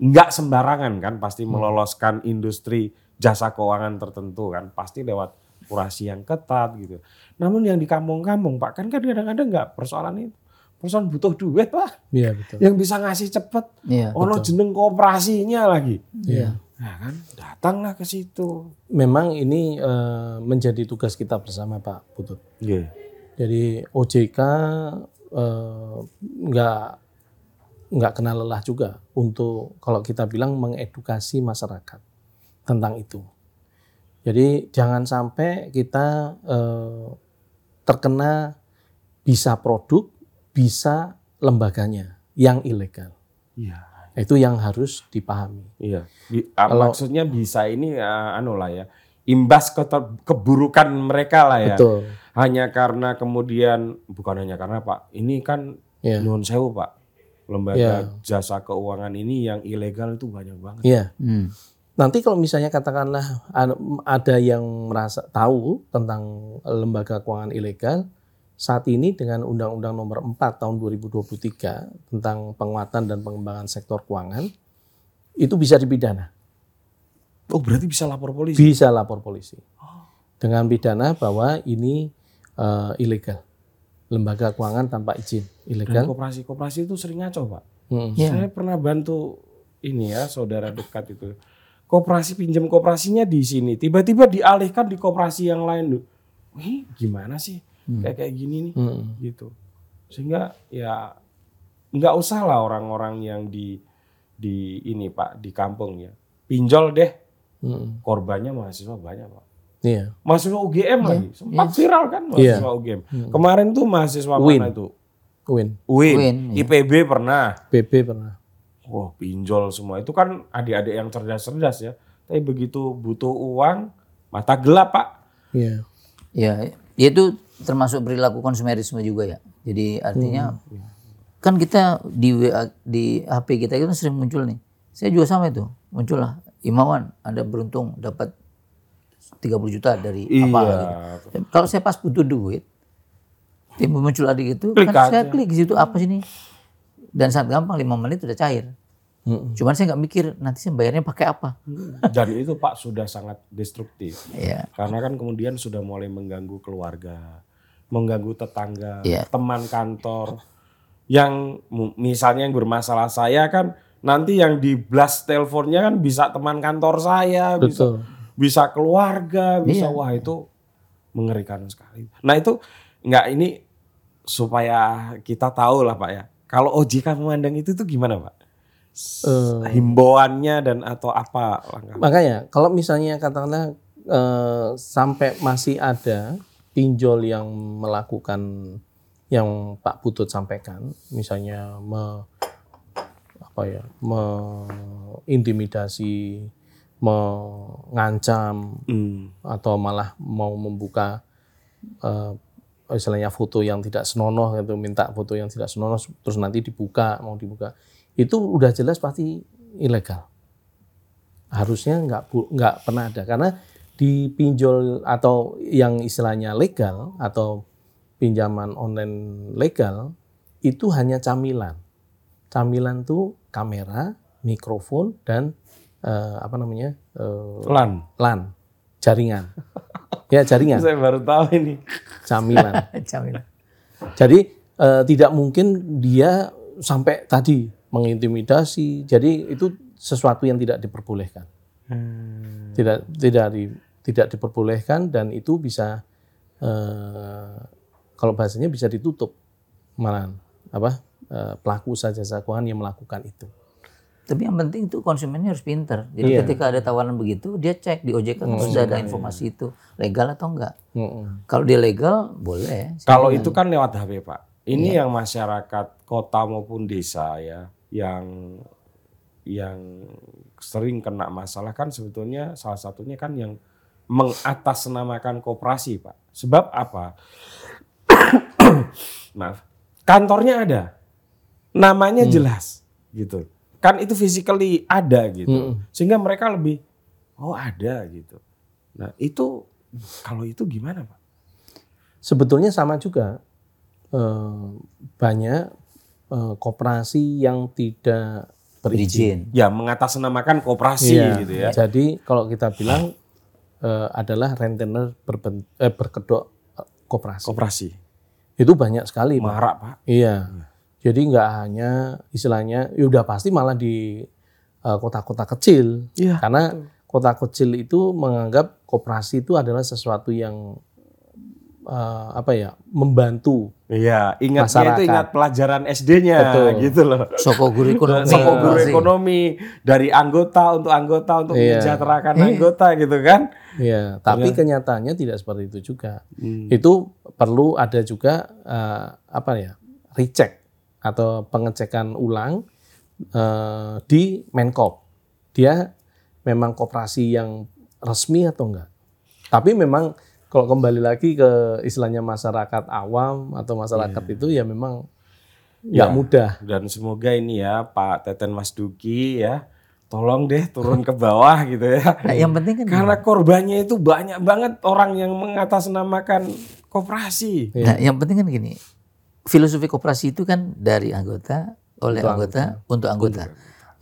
Enggak sembarangan kan pasti meloloskan industri jasa keuangan tertentu kan, pasti lewat kurasi yang ketat gitu. Namun yang di kampung-kampung Pak kan kadang-kadang enggak persoalan itu. Persoalan butuh duit Pak, Iya betul. yang bisa ngasih cepet. Iya. Ono jeneng kooperasinya lagi. Iya. Nah kan, datanglah ke situ. Memang ini eh, menjadi tugas kita bersama Pak Putut. Iya. Jadi OJK nggak nggak kenal lelah juga untuk kalau kita bilang mengedukasi masyarakat tentang itu. Jadi jangan sampai kita eh, terkena bisa produk, bisa lembaganya yang ilegal. Iya. Itu yang harus dipahami. Iya. Bi- ah, Kalau- maksudnya bisa ini ah, anu lah ya. Imbas ke keburukan mereka lah ya. Betul. Hanya karena kemudian bukan hanya karena Pak, ini kan Iya. nyuwun sewu Pak. Lembaga Iya. jasa keuangan ini yang ilegal itu banyak banget. Iya. Hmm. Nanti kalau misalnya katakanlah an- ada yang merasa tahu tentang lembaga keuangan ilegal, saat ini dengan Undang-Undang Nomor 4 Tahun 2023 tentang penguatan dan pengembangan sektor keuangan itu bisa dipidana, Oh, berarti bisa lapor polisi. bisa lapor polisi dengan pidana bahwa ini eh, ilegal, lembaga keuangan tanpa izin Dan ilegal. koperasi-koperasi itu sering ngaco, Pak. Hmm. Iya. Saya pernah bantu ini ya, saudara dekat itu. Koperasi pinjam koperasinya di sini, tiba-tiba dialihkan di koperasi yang lain loh. Wih, gimana sih? Kayak kayak gini nih, Hmm. gitu. Sehingga ya nggak usah lah orang-orang yang di di ini Pak di kampung ya. Pinjol deh, Hmm. korbannya mahasiswa banyak Pak. Iya. Mahasiswa UGM lagi, sempat viral kan Iya. mahasiswa UGM. Kemarin tuh mahasiswa Win. mana itu? Win, UIN, Win, iya. IPB pernah. BB pernah. Wah pinjol semua itu kan adik-adik yang cerdas-cerdas ya. Tapi begitu butuh uang mata gelap pak. Iya. Ya, ya itu termasuk perilaku konsumerisme juga ya. Jadi artinya kan kita di WA, di HP kita itu sering muncul nih. Saya juga sama itu, muncul lah. Imawan, Anda beruntung dapat 30 juta dari apa Iya. gitu. Kalau saya pas butuh duit, timbul muncul adik itu, Klik kan saya klik di situ apa sih nih? Dan sangat gampang 5 menit udah cair. Mm-mm. Cuman saya nggak mikir nanti saya bayarnya pakai apa. Dan itu pak sudah sangat destruktif. Ya. Karena kan kemudian sudah mulai mengganggu keluarga, mengganggu tetangga, Iya. teman kantor. Yang misalnya yang bermasalah saya kan nanti yang di blast teleponnya kan bisa teman kantor saya, Betul. bisa keluarga, bisa Iya. wah itu mengerikan sekali. Nah itu nggak ini supaya kita tahu lah pak ya. Kalau OJK memandang itu tuh gimana pak? Eh, Himbauannya dan atau apa langkah? Makanya kalau misalnya katakanlah eh, sampai masih ada pinjol yang melakukan yang Pak Putut sampaikan, misalnya me, apa ya, mengintimidasi, mengancam Hmm. atau malah mau membuka eh, istilahnya foto yang tidak senonoh gitu, minta foto yang tidak senonoh terus nanti dibuka, mau dibuka. Itu udah jelas pasti ilegal harusnya nggak nggak pernah ada karena di pinjol atau yang istilahnya legal atau pinjaman online legal itu hanya camilan. Camilan tuh kamera, mikrofon dan eh, apa namanya eh, Lan. LAN, jaringan. ya jaringan, Saya baru tahu ini. camilan. Camilan. Jadi eh, tidak mungkin dia sampai tadi mengintimidasi. Jadi itu sesuatu yang tidak diperbolehkan. Tidak tidak di, tidak diperbolehkan dan itu bisa eh, kalau bahasanya bisa ditutup malah apa eh, pelaku usaha jasa keuangan yang melakukan itu. Tapi yang penting itu konsumennya harus pinter. Jadi Iya. ketika ada tawaran begitu, dia cek di OJK kan sudah ada informasi itu legal atau enggak. Mm-mm. Kalau dia legal, boleh. Kalau itu kan lewat HP Pak. Ini yang masyarakat kota maupun desa ya, yang yang sering kena masalah kan sebetulnya salah satunya kan yang mengatasnamakan koperasi Pak. Sebab apa? Maaf, kantornya ada, namanya jelas gitu. Kan itu physically ada gitu, sehingga mereka lebih oh ada gitu. Nah itu kalau itu gimana Pak? Sebetulnya sama juga eh, banyak eh, koperasi yang tidak berizin. Ya mengatasnamakan koperasi Iya. gitu ya. Jadi kalau kita bilang eh, adalah rentenir berben- eh, berkedok koperasi. Koperasi. Itu banyak sekali, Pak. Marak Pak. Iya. Jadi nggak hanya istilahnya, ya udah pasti malah di eh, kota-kota kecil. Iya. Karena kota kecil itu menganggap koperasi itu adalah sesuatu yang eh, apa ya, membantu. Iya, ingatnya Masyarakat. itu ingat pelajaran SD-nya Betul. gitu loh. Soko guru ekonomi. Soko guru ekonomi dari anggota untuk anggota untuk Iya. mensejahterakan anggota gitu kan. Ya, tapi kenyataannya tidak seperti itu juga. Hmm. Itu perlu ada juga eh, apa ya, recheck atau pengecekan ulang eh, di Menkop. Dia memang koperasi yang resmi atau enggak? Tapi memang kalau kembali lagi ke istilahnya masyarakat awam atau masyarakat itu ya memang nggak Ya. mudah. Dan semoga ini ya Pak Teten Mas Duki ya, tolong deh turun ke bawah gitu ya. Nah, yang penting kan Karena korbannya itu banyak banget orang yang mengatasnamakan koperasi. Nah, yang penting kan gini, filosofi koperasi itu kan dari anggota, oleh anggota, untuk anggota.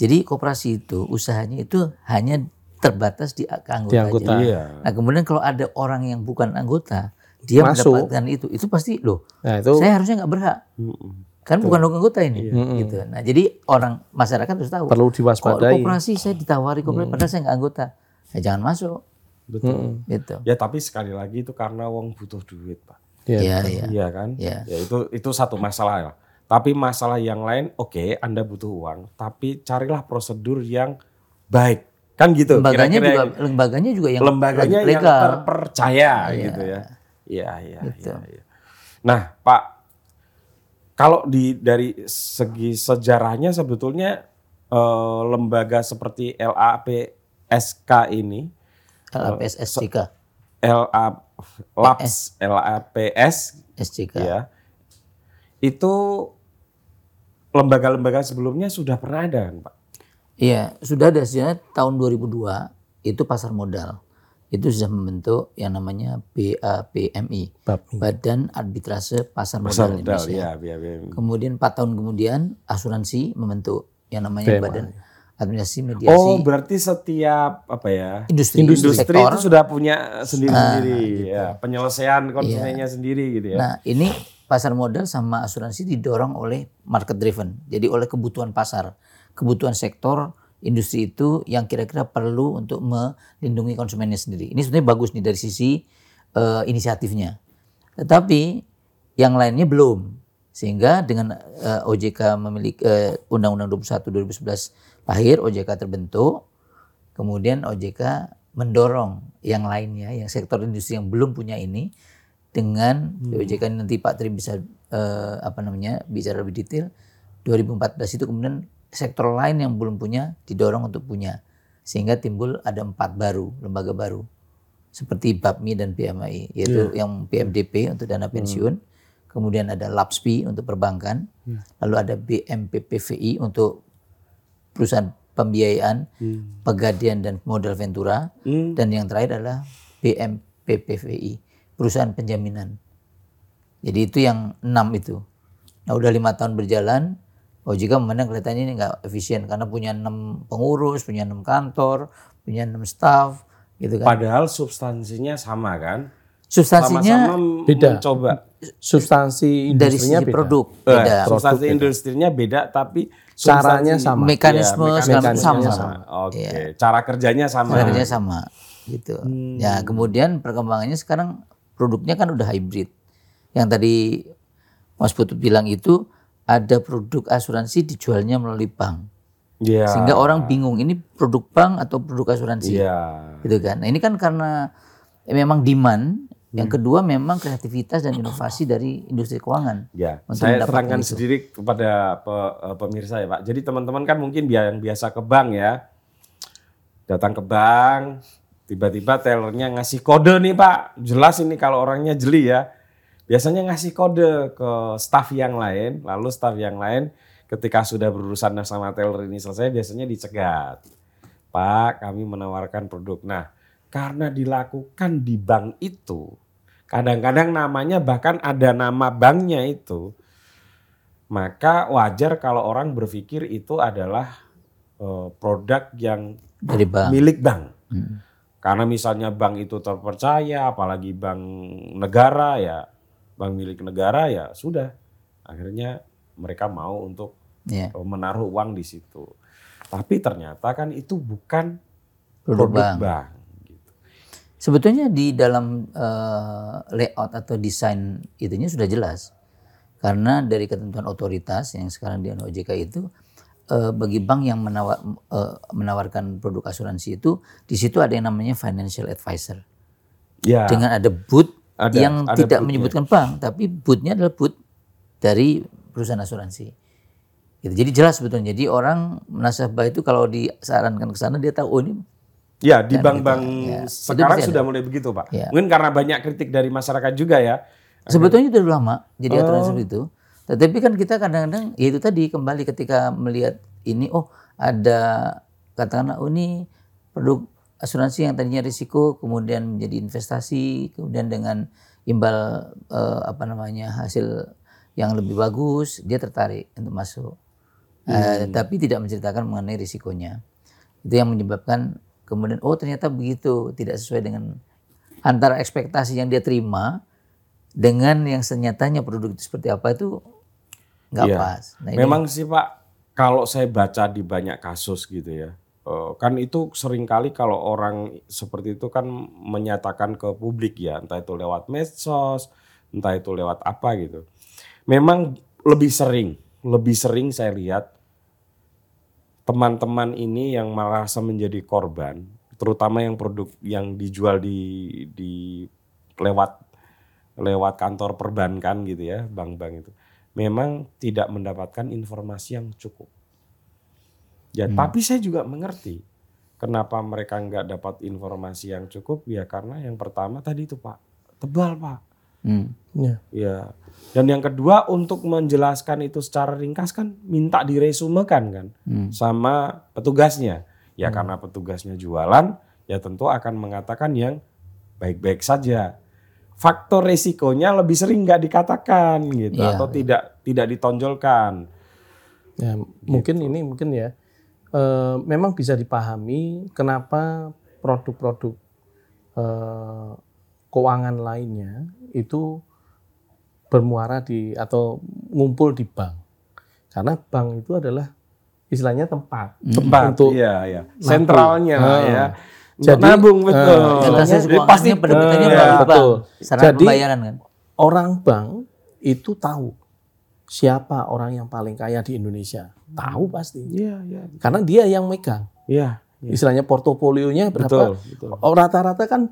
Jadi koperasi itu usahanya itu hanya terbatas di anggota, Di anggota. aja. Iya. Nah, kemudian kalau ada orang yang bukan anggota, dia Masuk. mendapatkan itu, itu pasti loh. Nah itu Saya harusnya nggak berhak, Mm-mm. kan bukan anggota ini, gitu. Nah, jadi orang masyarakat harus tahu. perlu diwaspadai. koperasi saya ditawari koperasi, padahal saya nggak anggota, ya jangan masuk, Betul. gitu. Ya tapi sekali lagi itu karena wong butuh duit, Pak. Ya. Iya, iya. Iya kan? Iya. Ya itu itu satu masalah ya. Tapi masalah yang lain, oke, Anda butuh uang, tapi carilah prosedur yang baik. Kan gitu. Lembaganya kira-kira juga, lembaganya juga yang lembaganya yang legal. terpercaya gitu ya. Iya, iya, Gitu. iya, iya. Nah, Pak, kalau di dari segi sejarahnya sebetulnya eh, lembaga seperti LAPSK ini, LAPS SCK, LA LAPS, LAPS SCK. ya. Itu lembaga-lembaga sebelumnya sudah pernah ada kan, Pak? Iya, sudah ada sejak tahun 2002 itu pasar modal. Itu sudah membentuk yang namanya BAPMI, Bapmi. Badan Arbitrase Pasar, Pasar Modal, modal, Indonesia. ya, biar, biar. Kemudian 4 tahun kemudian asuransi membentuk yang namanya BMA. Badan Administrasi Mediasi Oh, berarti setiap apa ya? Industri, Industri sektor. itu sudah punya sendiri-sendiri, gitu. ya, penyelesaian konsumennya sendiri gitu ya. Nah, ini pasar modal sama asuransi didorong oleh market driven. Jadi oleh kebutuhan pasar, kebutuhan sektor industri itu yang kira-kira perlu untuk melindungi konsumennya sendiri. Ini sebenarnya bagus nih dari sisi eh, inisiatifnya. Tetapi yang lainnya belum. Sehingga dengan eh, OJK memiliki eh, Undang-Undang 21 2011 lahir, OJK terbentuk, kemudian OJK mendorong yang lainnya, yang sektor industri yang belum punya ini dengan OJK ini nanti Pak Tri bisa eh, apa namanya bicara lebih detail. 2014 itu kemudian sektor lain yang belum punya didorong untuk punya. Sehingga timbul ada empat baru lembaga baru. Seperti BAPMI dan PMI yaitu yang PMDP untuk dana pensiun. Kemudian ada LAPSPI untuk perbankan. Lalu ada BMPPVI untuk perusahaan pembiayaan pegadaian dan modal ventura Hmm. dan yang terakhir adalah BMPPVI perusahaan penjaminan jadi itu yang enam itu nah udah lima tahun berjalan OJK memandang kelihatannya ini nggak efisien karena punya enam pengurus punya enam kantor punya enam staff gitu kan Padahal substansinya sama kan? substansinya Sama-sama beda. mencoba. Substansi dari industrinya sisi beda. produk Eh, beda substansi industrinya beda tapi Caranya substansi- sama. mekanisme Ya, segala macam mekanismenya sama, Oke, Iya. cara kerjanya sama. Harganya sama gitu. Ya kemudian perkembangannya sekarang produknya kan udah hybrid. Yang tadi Mas Putu bilang itu ada produk asuransi dijualnya melalui bank. Iya. Sehingga orang bingung ini produk bank atau produk asuransi. Iya. Gitu kan. Nah, ini kan karena eh, memang demand, yang kedua memang kreativitas dan inovasi dari industri keuangan. Ya, saya itu. sendiri kepada pe- eh, pemirsa ya Pak. Jadi teman-teman kan mungkin yang biasa ke bank ya, datang ke bank, tiba-tiba tellernya ngasih kode nih Pak. Jelas ini kalau orangnya jeli ya. Biasanya ngasih kode ke staff yang lain, lalu staff yang lain ketika sudah berurusan sama teller ini selesai biasanya dicegat. Pak, kami menawarkan produk. Nah, karena dilakukan di bank itu, kadang-kadang namanya bahkan ada nama banknya itu, maka wajar kalau orang berpikir itu adalah eh, produk yang Dari bank. milik bank. Hmm. Karena misalnya bank itu terpercaya, apalagi bank negara ya, bank milik negara ya sudah. Akhirnya mereka mau untuk Ya, eh, menaruh uang di situ. Tapi ternyata kan itu bukan produk, produk bank. bank. Sebetulnya di dalam eh, layout atau desain itunya sudah jelas. Karena dari ketentuan otoritas yang sekarang di OJK itu eh, bagi bank yang menawar- eh, menawarkan produk asuransi itu di situ ada yang namanya financial advisor. Ya, Dengan ada booth Ada, yang ada tidak booth-nya. menyebutkan bank, tapi boothnya adalah booth dari perusahaan asuransi. Gitu. Jadi jelas sebetulnya. Jadi orang nasabah itu kalau disarankan ke sana dia tahu oh ini Ya, di bank-bank Ya, sekarang sudah mulai begitu, Pak. Ya. Mungkin karena banyak kritik dari masyarakat juga ya. Sebetulnya itu udah lama jadi Oh. aturan seperti itu. Tetapi kan kita kadang-kadang ya itu tadi kembali ketika melihat ini oh ada katakanlah oh ini produk asuransi yang tadinya risiko kemudian menjadi investasi kemudian dengan imbal eh, apa namanya hasil yang lebih bagus dia tertarik untuk masuk. Eh, tapi tidak menceritakan mengenai risikonya. Itu yang menyebabkan kemudian oh ternyata begitu tidak sesuai dengan antara ekspektasi yang dia terima dengan yang senyatanya produk itu seperti apa itu nggak Iya. pas. Nah, ini- Memang sih Pak, kalau saya baca di banyak kasus gitu ya, eh, kan itu sering kali kalau orang seperti itu kan menyatakan ke publik ya, entah itu lewat medsos, entah itu lewat apa gitu. Memang lebih sering, lebih sering saya lihat teman-teman ini yang merasa menjadi korban, terutama yang produk yang dijual di di lewat lewat kantor perbankan gitu ya, bank-bank itu memang tidak mendapatkan informasi yang cukup. Ya, tapi saya juga mengerti kenapa mereka nggak dapat informasi yang cukup ya karena yang pertama tadi itu Pak, tebal Pak. Hmm. Ya. Ya. Dan yang kedua untuk menjelaskan itu secara ringkas kan minta diresumekan kan Hmm. sama petugasnya. Ya karena petugasnya jualan ya tentu akan mengatakan yang baik-baik saja. Faktor resikonya lebih sering nggak dikatakan gitu Iya. atau tidak tidak ditonjolkan. Ya, mungkin ini mungkin ya eh, memang bisa dipahami kenapa produk-produk eh, keuangan lainnya itu bermuara di atau ngumpul di bank. Karena bank itu adalah istilahnya tempat Tempat, untuk iya, iya. sentralnya Ah. ya. Jadi, Jadi nabung betul. eh, Transaksi Jadi pasti melalui bank. betul. Sarana Jadi- pembayaran kan. orang bank itu tahu siapa orang yang paling kaya di Indonesia. Tahu pasti. Iya, iya. Karena dia yang megang. Iya, iya. Istilahnya portofolionya berapa? Betul, betul. Oh, rata-rata kan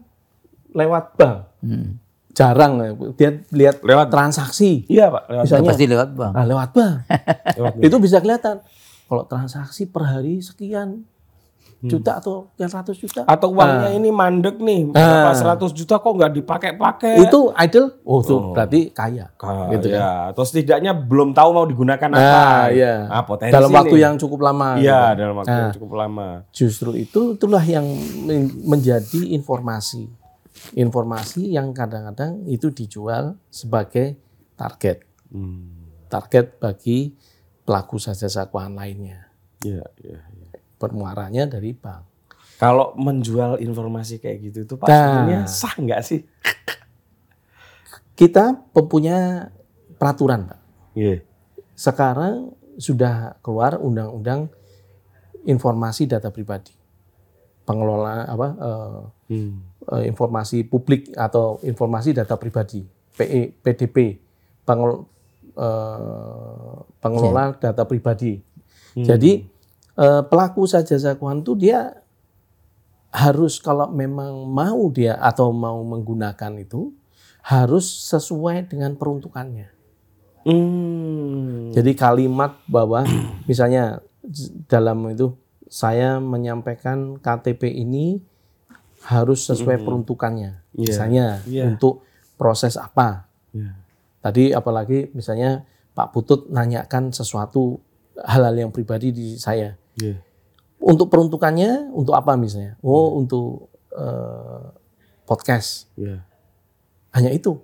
lewat bank. Hmm. Jarang dia lihat Lewat transaksi. Iya, Pak. Lewat Misalnya Pasti lewat bank. nah, lewat bank. lewat itu bisa kelihatan. Kalau transaksi per hari sekian Hmm. juta atau sekian ratus juta. atau uangnya ini mandek nih, berapa 100 juta kok nggak dipakai-pakai? Itu idle, oh tuh berarti kaya. Ka- gitu ya, atau setidaknya belum tahu mau digunakan apa. Nah, iya. Ah, potensi Dalam waktu nih. yang cukup lama. Iya, gitu. dalam waktu yang Nah. cukup lama. Justru itu itulah yang men- menjadi informasi. Informasi yang kadang-kadang itu dijual sebagai target. Hmm. Target bagi pelaku jasa keuangan lainnya. Iya, iya, iya. Bermuaranya dari bank. Kalau menjual informasi kayak gitu itu Pak Nah. sah nggak sih? Kita mempunyai peraturan, Pak. Iya. Sekarang sudah keluar undang-undang informasi data pribadi. Pengelola apa eh, Hmm. Eh, informasi publik atau informasi data pribadi PE, PDP pengel- eh, pengelola data pribadi. Jadi eh, pelaku saja keuangan itu dia harus kalau memang mau dia atau mau menggunakan itu harus sesuai dengan peruntukannya. Hmm. Jadi kalimat bahwa misalnya dalam itu saya menyampaikan KTP ini harus sesuai peruntukannya. Iya, Misalnya iya. untuk proses apa. Iya. Tadi apalagi misalnya Pak Putut nanyakan sesuatu hal-hal yang pribadi di saya. Iya. Untuk peruntukannya untuk apa misalnya? Oh, untuk eh, podcast. Iya. Hanya itu.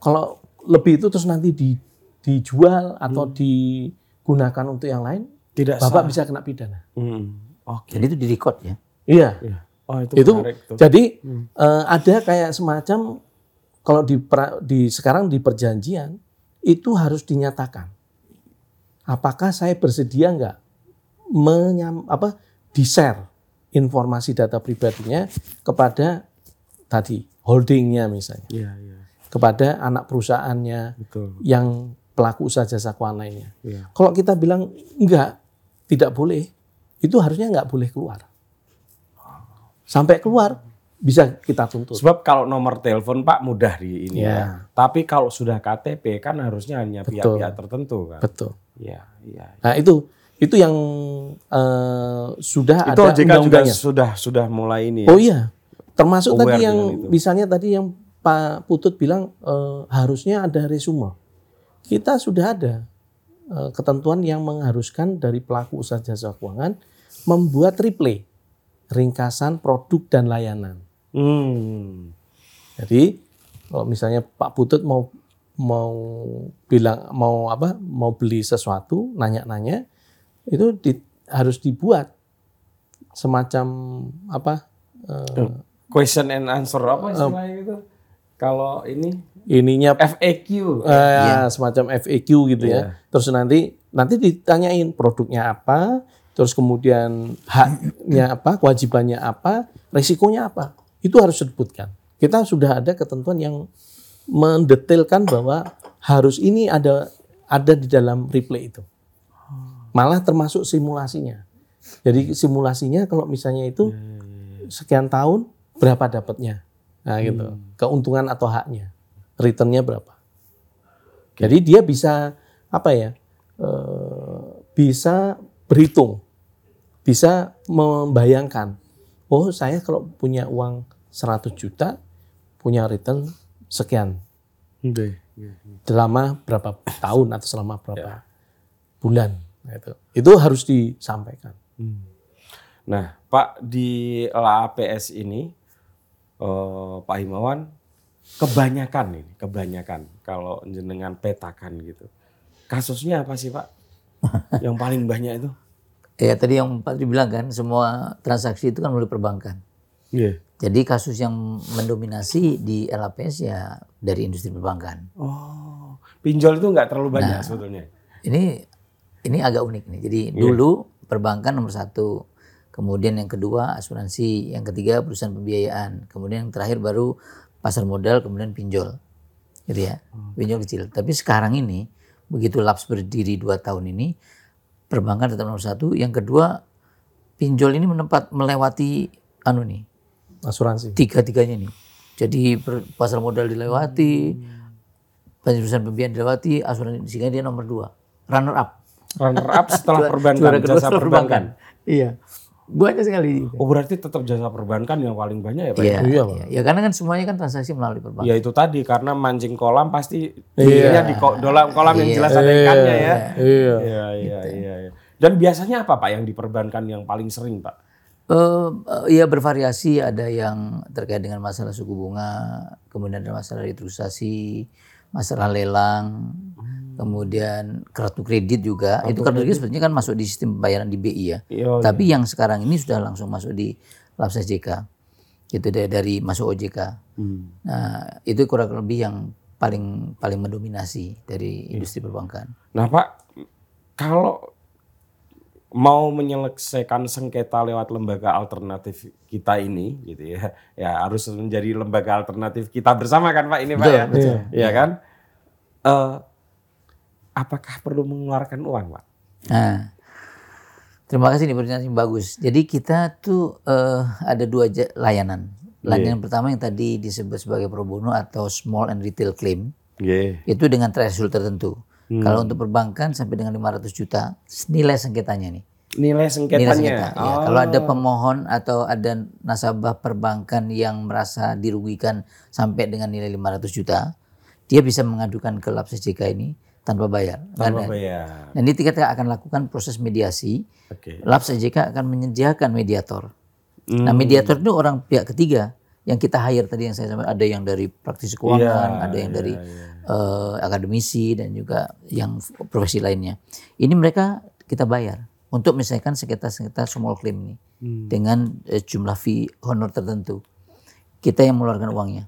Kalau lebih itu terus nanti di, dijual atau digunakan untuk yang lain, Tidak Bapak sah. bisa kena pidana. Hmm. Oke. Dan itu di record ya. Iya. Iya. Oh, itu, Itu menarik tuh. jadi eh, ada kayak semacam kalau di, pra- di sekarang di perjanjian itu harus dinyatakan. Apakah saya bersedia nggak menyam apa di-share informasi data pribadinya kepada tadi holdingnya misalnya, Iya, iya. kepada anak perusahaannya Betul. yang pelaku usaha jasa keuangan lainnya. Iya. Kalau kita bilang enggak, tidak boleh, itu harusnya enggak boleh keluar. Sampai keluar, bisa kita tuntut. Sebab kalau nomor telepon Pak mudah di ini Ya. ya. Tapi kalau sudah KTP kan harusnya hanya pihak-pihak tertentu kan. Betul. Iya, iya. Nah itu itu yang eh, sudah Itu ada OJK juga undang-undangnya. sudah sudah mulai ini ya. Oh iya, termasuk Aware tadi yang itu. misalnya tadi yang Pak Putut bilang eh, harusnya ada resume. Kita sudah ada eh, ketentuan yang mengharuskan dari pelaku usaha jasa keuangan membuat replay ringkasan produk dan layanan. Hmm. Jadi kalau misalnya Pak Putut mau mau bilang mau apa mau beli sesuatu nanya-nanya itu di- harus dibuat semacam apa eh, Question and answer apa istilahnya itu? Kalau ini ininya FAQ. eh, semacam FAQ gitu Iya. ya. Terus nanti nanti ditanyain produknya apa, terus kemudian haknya apa, kewajibannya apa, risikonya apa. Itu harus disebutkan. Kita sudah ada ketentuan yang mendetailkan bahwa harus ini ada ada di dalam replay itu. Malah termasuk simulasinya. Jadi simulasinya kalau misalnya itu sekian tahun berapa dapatnya. Nah gitu. Keuntungan atau haknya. Returnnya berapa. Jadi dia bisa apa ya? eh, bisa berhitung. Bisa membayangkan. Oh, saya kalau punya uang 100 juta punya return sekian selama berapa tahun atau selama berapa bulan. Nah, itu. itu harus disampaikan. Nah, Pak di LAPS ini eh, Pak Himawan kebanyakan ini, kebanyakan kalau jenengan petakan gitu. Kasusnya apa sih, Pak? Yang paling banyak itu? Ya tadi yang Pak Tri bilang kan semua transaksi itu kan melalui perbankan. Iya. Jadi kasus yang mendominasi di LAPS ya dari industri perbankan. Oh, pinjol itu nggak terlalu banyak sebetulnya. Ini ini agak unik nih. Jadi dulu perbankan nomor satu, kemudian yang kedua asuransi, yang ketiga perusahaan pembiayaan, kemudian yang terakhir baru pasar modal, kemudian pinjol, gitu ya, pinjol kecil. Tapi sekarang ini begitu laps berdiri dua tahun ini, perbankan tetap nomor satu. Yang kedua pinjol ini menempat melewati anu nih Asuransi. tiga-tiganya nih. Jadi pasar modal dilewati, perusahaan pembiayaan dilewati, asuransi sehingga dia nomor dua, runner up. Runner up setelah perbankan, Juara kedua jasa setelah perbankan. Iya. Banyak sekali. Oh, berarti tetap jasa perbankan yang paling banyak ya, Pak? Iya, Iya, iya. Ya karena kan semuanya kan transaksi melalui perbankan. Ya itu tadi karena mancing kolam pasti iya. di ko- dalam kolam yang jelas ada ikannya ya. Iya. Iya, iya, iya, iya. Dan biasanya apa Pak yang diperbankan yang paling sering Pak? Eh, eh, ya bervariasi ada yang terkait dengan masalah suku bunga, kemudian ada masalah retrusasi, masalah lelang, kemudian kartu kredit juga. Itu kartu kredit sebetulnya kan masuk di sistem pembayaran di BI ya. Iya, Tapi yang sekarang ini sudah langsung masuk di Labs SJK. Gitu dari, dari masuk OJK. Nah, itu kurang lebih yang paling paling mendominasi dari industri perbankan. Nah Pak, kalau mau menyelesaikan sengketa lewat lembaga alternatif kita ini, gitu ya, ya harus menjadi lembaga alternatif kita bersama kan Pak ini Pak Betul, ya, betul. Iya kan? Eh, apakah perlu mengeluarkan uang Pak? Nah, terima kasih nih pertanyaan yang bagus. Jadi kita tuh eh, ada dua layanan. Layanan pertama yang tadi disebut sebagai pro bono atau small and retail claim Iya. itu dengan threshold tertentu. Kalau untuk perbankan sampai dengan 500 juta nilai sengketanya nih. Nilai Nilai sengketanya. sengketa. ya. Kalau ada pemohon atau ada nasabah perbankan yang merasa dirugikan sampai dengan nilai 500 juta, dia bisa mengadukan ke Labs SJK ini tanpa bayar. Tanpa Dan- bayar. Dan ini kita akan lakukan proses mediasi. Oke. Labs SJK akan menyediakan mediator. Hmm. Nah, mediator itu orang pihak ketiga yang kita hire tadi yang saya sampaikan ada yang dari praktisi keuangan, Iya, ada yang iya, dari iya. eh, akademisi dan juga yang profesi lainnya. Ini mereka kita bayar untuk menyelesaikan sengketa-sengketa small claim ini Hmm. dengan eh, jumlah fee honor tertentu. Kita yang mengeluarkan uangnya.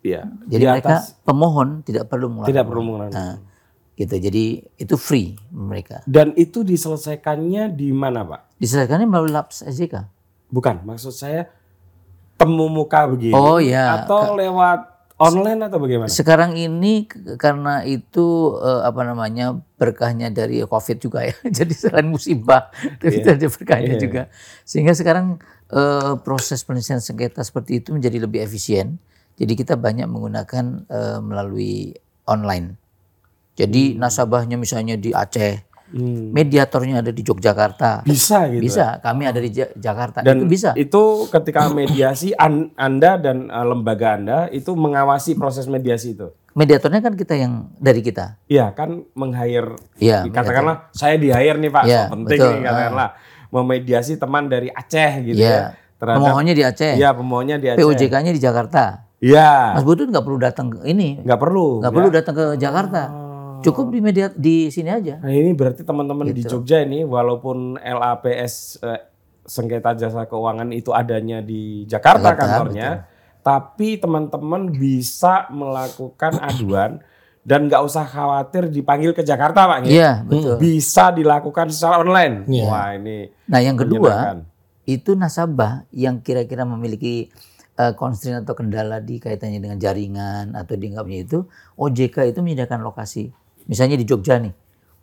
Iya. Jadi Di mereka atas pemohon tidak perlu mengeluarkan. tidak uang. perlu mengeluarkan. Nah, gitu. Jadi itu free mereka. Dan itu diselesaikannya di mana Pak? Diselesaikannya melalui Labs SJK. Bukan, maksud saya temu muka begini. Oh, ya. Atau lewat online atau bagaimana? Sekarang ini karena itu eh, apa namanya berkahnya dari COVID juga ya. Jadi selain musibah, tapi itu ada berkahnya juga. Sehingga sekarang eh, proses penyelesaian sengketa seperti itu menjadi lebih efisien. Jadi kita banyak menggunakan eh, melalui online. Jadi nasabahnya misalnya di Aceh, Hmm. mediatornya ada di Yogyakarta. Bisa gitu. Bisa, kami ada di Ja- Jakarta. Dan itu bisa. itu ketika mediasi an- Anda dan uh, lembaga Anda itu mengawasi proses mediasi itu. Mediatornya kan kita yang dari kita. Iya kan meng-hire Iya, katakanlah saya di hire nih Pak, Iya, so penting betul. nih katakanlah memediasi teman dari Aceh gitu Iya. ya. Terhadap Pemohonnya di Aceh. Iya, pemohonnya di Aceh. POJK-nya di Jakarta. Iya. Mas Butut nggak perlu datang ke ini, Nggak perlu. nggak ya. perlu datang ke Jakarta. Cukup di media di sini aja. Nah ini berarti teman-teman di Gitu. Jogja ini walaupun LAPS eh, sengketa jasa keuangan itu adanya di Jakarta, Jakarta, kantornya, tapi teman-teman bisa melakukan aduan dan nggak usah khawatir dipanggil ke Jakarta pak. ya? Iya, betul. Bisa dilakukan secara online. Iya. Wah ini Nah, yang kedua itu nasabah yang kira-kira memiliki eh, constraint atau kendala di kaitannya dengan jaringan atau di nggak punya itu, OJK itu menyediakan lokasi. Misalnya di Jogja nih,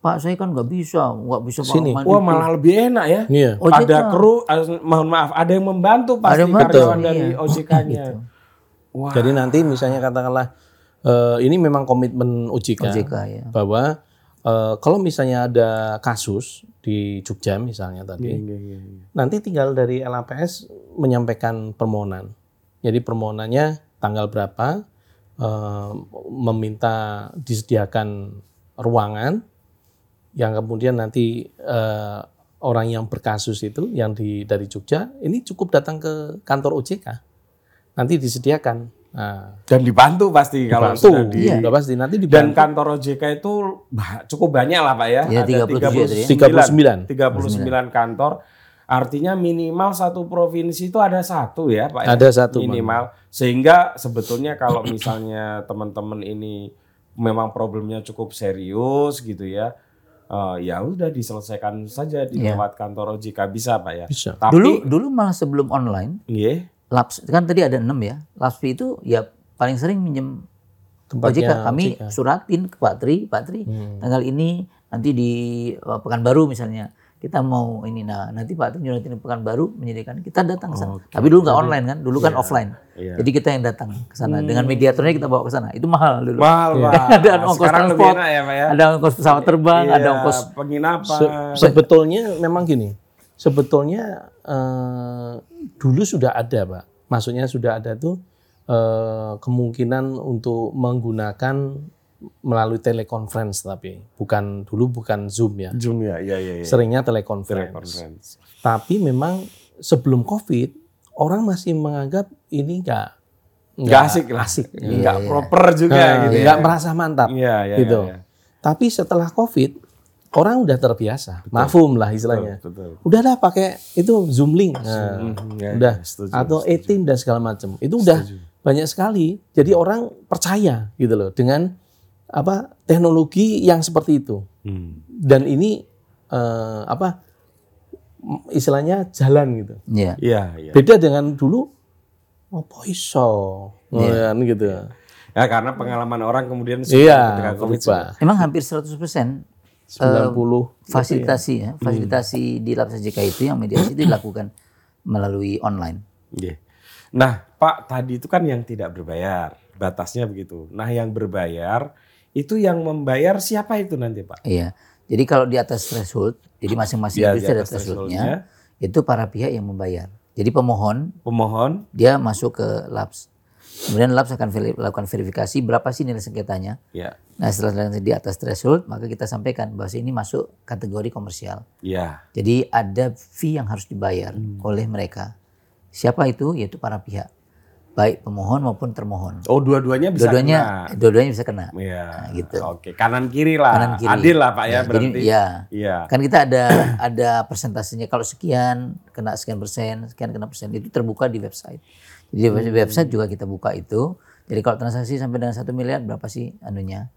Pak saya kan nggak bisa, nggak bisa Pak, Sini. Wah itu." malah lebih enak ya. Iya. OJK. Ada kru, mohon maaf, ada yang membantu pasti Ada yang karyawan iya. dari OJK-nya. Gitu. Wah. Jadi nanti misalnya katakanlah eh, ini memang komitmen OJK, OJK ya. bahwa eh, kalau misalnya ada kasus di Jogja misalnya tadi, Iya, iya, iya. nanti tinggal dari LAPS menyampaikan permohonan. Jadi permohonannya tanggal berapa, eh, meminta disediakan ruangan yang kemudian nanti eh, orang yang berkasus itu yang di dari Jogja ini cukup datang ke kantor OJK nanti disediakan nah, Dan dibantu pasti kalau dibantu sudah di udah pasti nanti Dan dibantu kantor OJK itu cukup banyak lah Pak ya. Iya, 37 39. ya tadi 39 kantor. Artinya minimal satu provinsi itu ada satu ya Pak. ya? Ada satu, Bang. Minimal. Sehingga sebetulnya kalau misalnya teman-teman ini memang problemnya cukup serius gitu ya. eh, ya udah diselesaikan saja di Iya. tempat kantor OJK bisa Pak ya. bisa Tapi Dulu dulu malah sebelum online, Iya. Laps kan tadi ada enam ya. Lapspi itu ya paling sering minjem tempatnya OJK kami OJK. suratin ke Pak Tri, Pak Tri Hmm. tanggal ini nanti di uh, Pekanbaru misalnya kita mau ini nah nanti Pak Tri nyuratin di Pekanbaru menyediakan kita datang ke sana. Tapi dulu nggak online kan, dulu kan offline. Iya. Jadi kita yang datang ke sana dengan mediatornya kita bawa ke sana. Itu mahal dulu. Mahal Pak. Ada ongkos Sekarang lebih transport, enak ya Pak ya. Ada ongkos pesawat terbang, ada Iya, ongkos penginapan. Se- sebetulnya memang gini sebetulnya eh, dulu sudah ada pak maksudnya sudah ada tuh eh, kemungkinan untuk menggunakan melalui telekonferensi tapi bukan dulu bukan zoom ya Zoom ya, iya iya iya. seringnya telekonferensi Telekonferensi. tapi memang sebelum covid orang masih menganggap ini enggak Nggak asik lah. asik Nggak proper juga Nah, gitu ya. nggak merasa mantap Iya, iya, gitu iya, iya. tapi setelah covid orang udah terbiasa mafhum lah istilahnya Betul. udahlah pakai itu zoom link Nah, ya, udah ya, setuju, atau setuju. e-team dan segala macam itu udah banyak sekali jadi orang percaya gitu loh dengan apa teknologi yang seperti itu Hmm. dan ini eh, apa istilahnya jalan gitu ya. Iya, iya. beda dengan dulu apa iso Iya. kan gitu Ya karena pengalaman orang kemudian iya berubah Emang hampir 100% 90 fasilitasi ya, fasilitasi di Lapas JK itu yang mediasi itu dilakukan melalui online. Iya. Nah, Pak, tadi itu kan yang tidak berbayar, batasnya begitu. Nah, yang berbayar itu yang membayar siapa itu nanti, Pak? Iya. Jadi kalau di atas threshold, jadi masing-masing Ya, ada atas thresholdnya, itu para pihak yang membayar. Jadi pemohon Pemohon, dia masuk ke labs. Kemudian labs akan lakukan verifikasi berapa sih nilai sengketanya. ya, Nah setelah di atas threshold, maka kita sampaikan bahwa ini masuk kategori komersial. ya, Jadi ada fee yang harus dibayar oleh mereka. Siapa itu? Yaitu para pihak. Baik pemohon maupun termohon. Oh, dua-duanya bisa Dua-duanya kena. dua-duanya bisa kena. Iya. Nah, gitu. Oke, kanan kiri lah. Kanan kiri. Adil lah, Pak ya, Ya, jadi, berarti. ya. Iya. Kan kita ada ada persentasenya kalau sekian kena sekian persen, sekian kena persen itu terbuka di website. Jadi di website juga kita buka itu. Jadi kalau transaksi sampai dengan satu miliar berapa sih anunya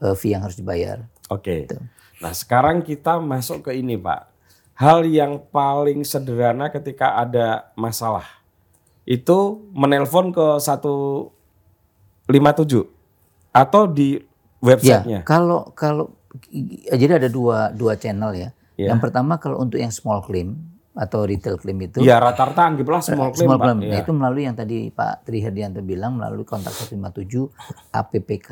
eh, fee yang harus dibayar? Oke. Gitu. Nah, sekarang kita masuk ke ini, Pak. Hal yang paling sederhana ketika ada masalah itu menelpon ke satu 57 atau di websitenya? Ya, kalau kalau jadi ada dua dua channel ya. Ya. Yang pertama kalau untuk yang small claim atau retail claim itu Ya rata-rata anggaplah small claim, small claim. Nah, itu melalui yang tadi Pak Tri Herdianto bilang melalui kontak 157 APPK,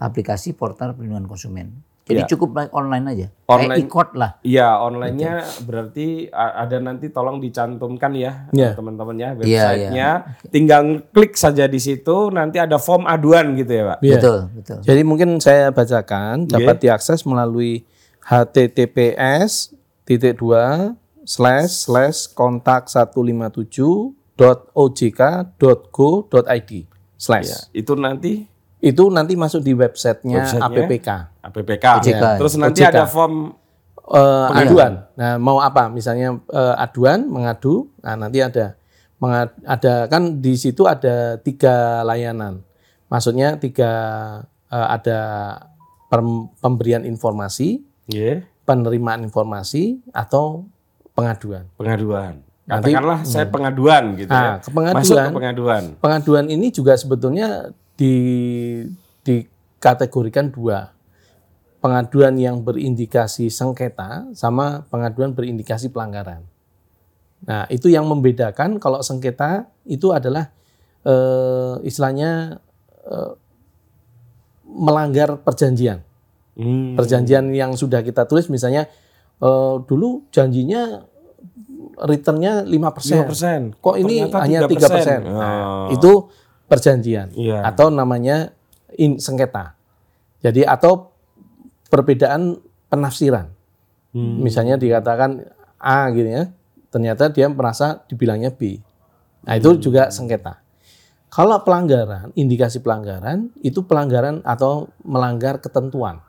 aplikasi portal perlindungan konsumen. Jadi Iya. cukup like online aja. Online. Kayak e lah. Iya, online-nya berarti a- ada nanti tolong dicantumkan ya Iya. teman-teman ya Iya, websitenya. Tinggal klik saja di situ, nanti ada form aduan gitu ya, Pak. Iya. Betul, betul. Jadi mungkin saya bacakan dapat diakses melalui https titik dua slash slash kontak 157 dot ojk dot go dot id slash Ya, itu nanti itu nanti masuk di websitenya Websitenya? APPK APPK. OJK. Terus nanti OJK. ada form Eh, aduan. Nah mau apa? Misalnya eh, aduan mengadu. Nah nanti ada Menga- ada kan di situ ada tiga layanan. Maksudnya tiga eh, ada pem- pemberian informasi, ya, penerimaan informasi atau pengaduan. pengaduan. Nanti- Katakanlah saya pengaduan gitu Nah, ya. ke pengaduan. Masuk ke pengaduan. Pengaduan ini juga sebetulnya di dikategorikan dua. Pengaduan yang berindikasi sengketa sama pengaduan berindikasi pelanggaran. Nah, itu yang membedakan kalau sengketa itu adalah eh, istilahnya eh, melanggar perjanjian. Hmm. Perjanjian yang sudah kita tulis misalnya eh, dulu janjinya returnnya 5%. 5%. Kok ini Ternyata hanya 3%? 3%. Nah, Oh. itu perjanjian Iya. atau namanya in, sengketa. Jadi atau perbedaan penafsiran. Hmm. Misalnya dikatakan A gitu ya, ternyata dia merasa dibilangnya B. Nah, itu juga sengketa. Kalau pelanggaran, indikasi pelanggaran itu pelanggaran atau melanggar ketentuan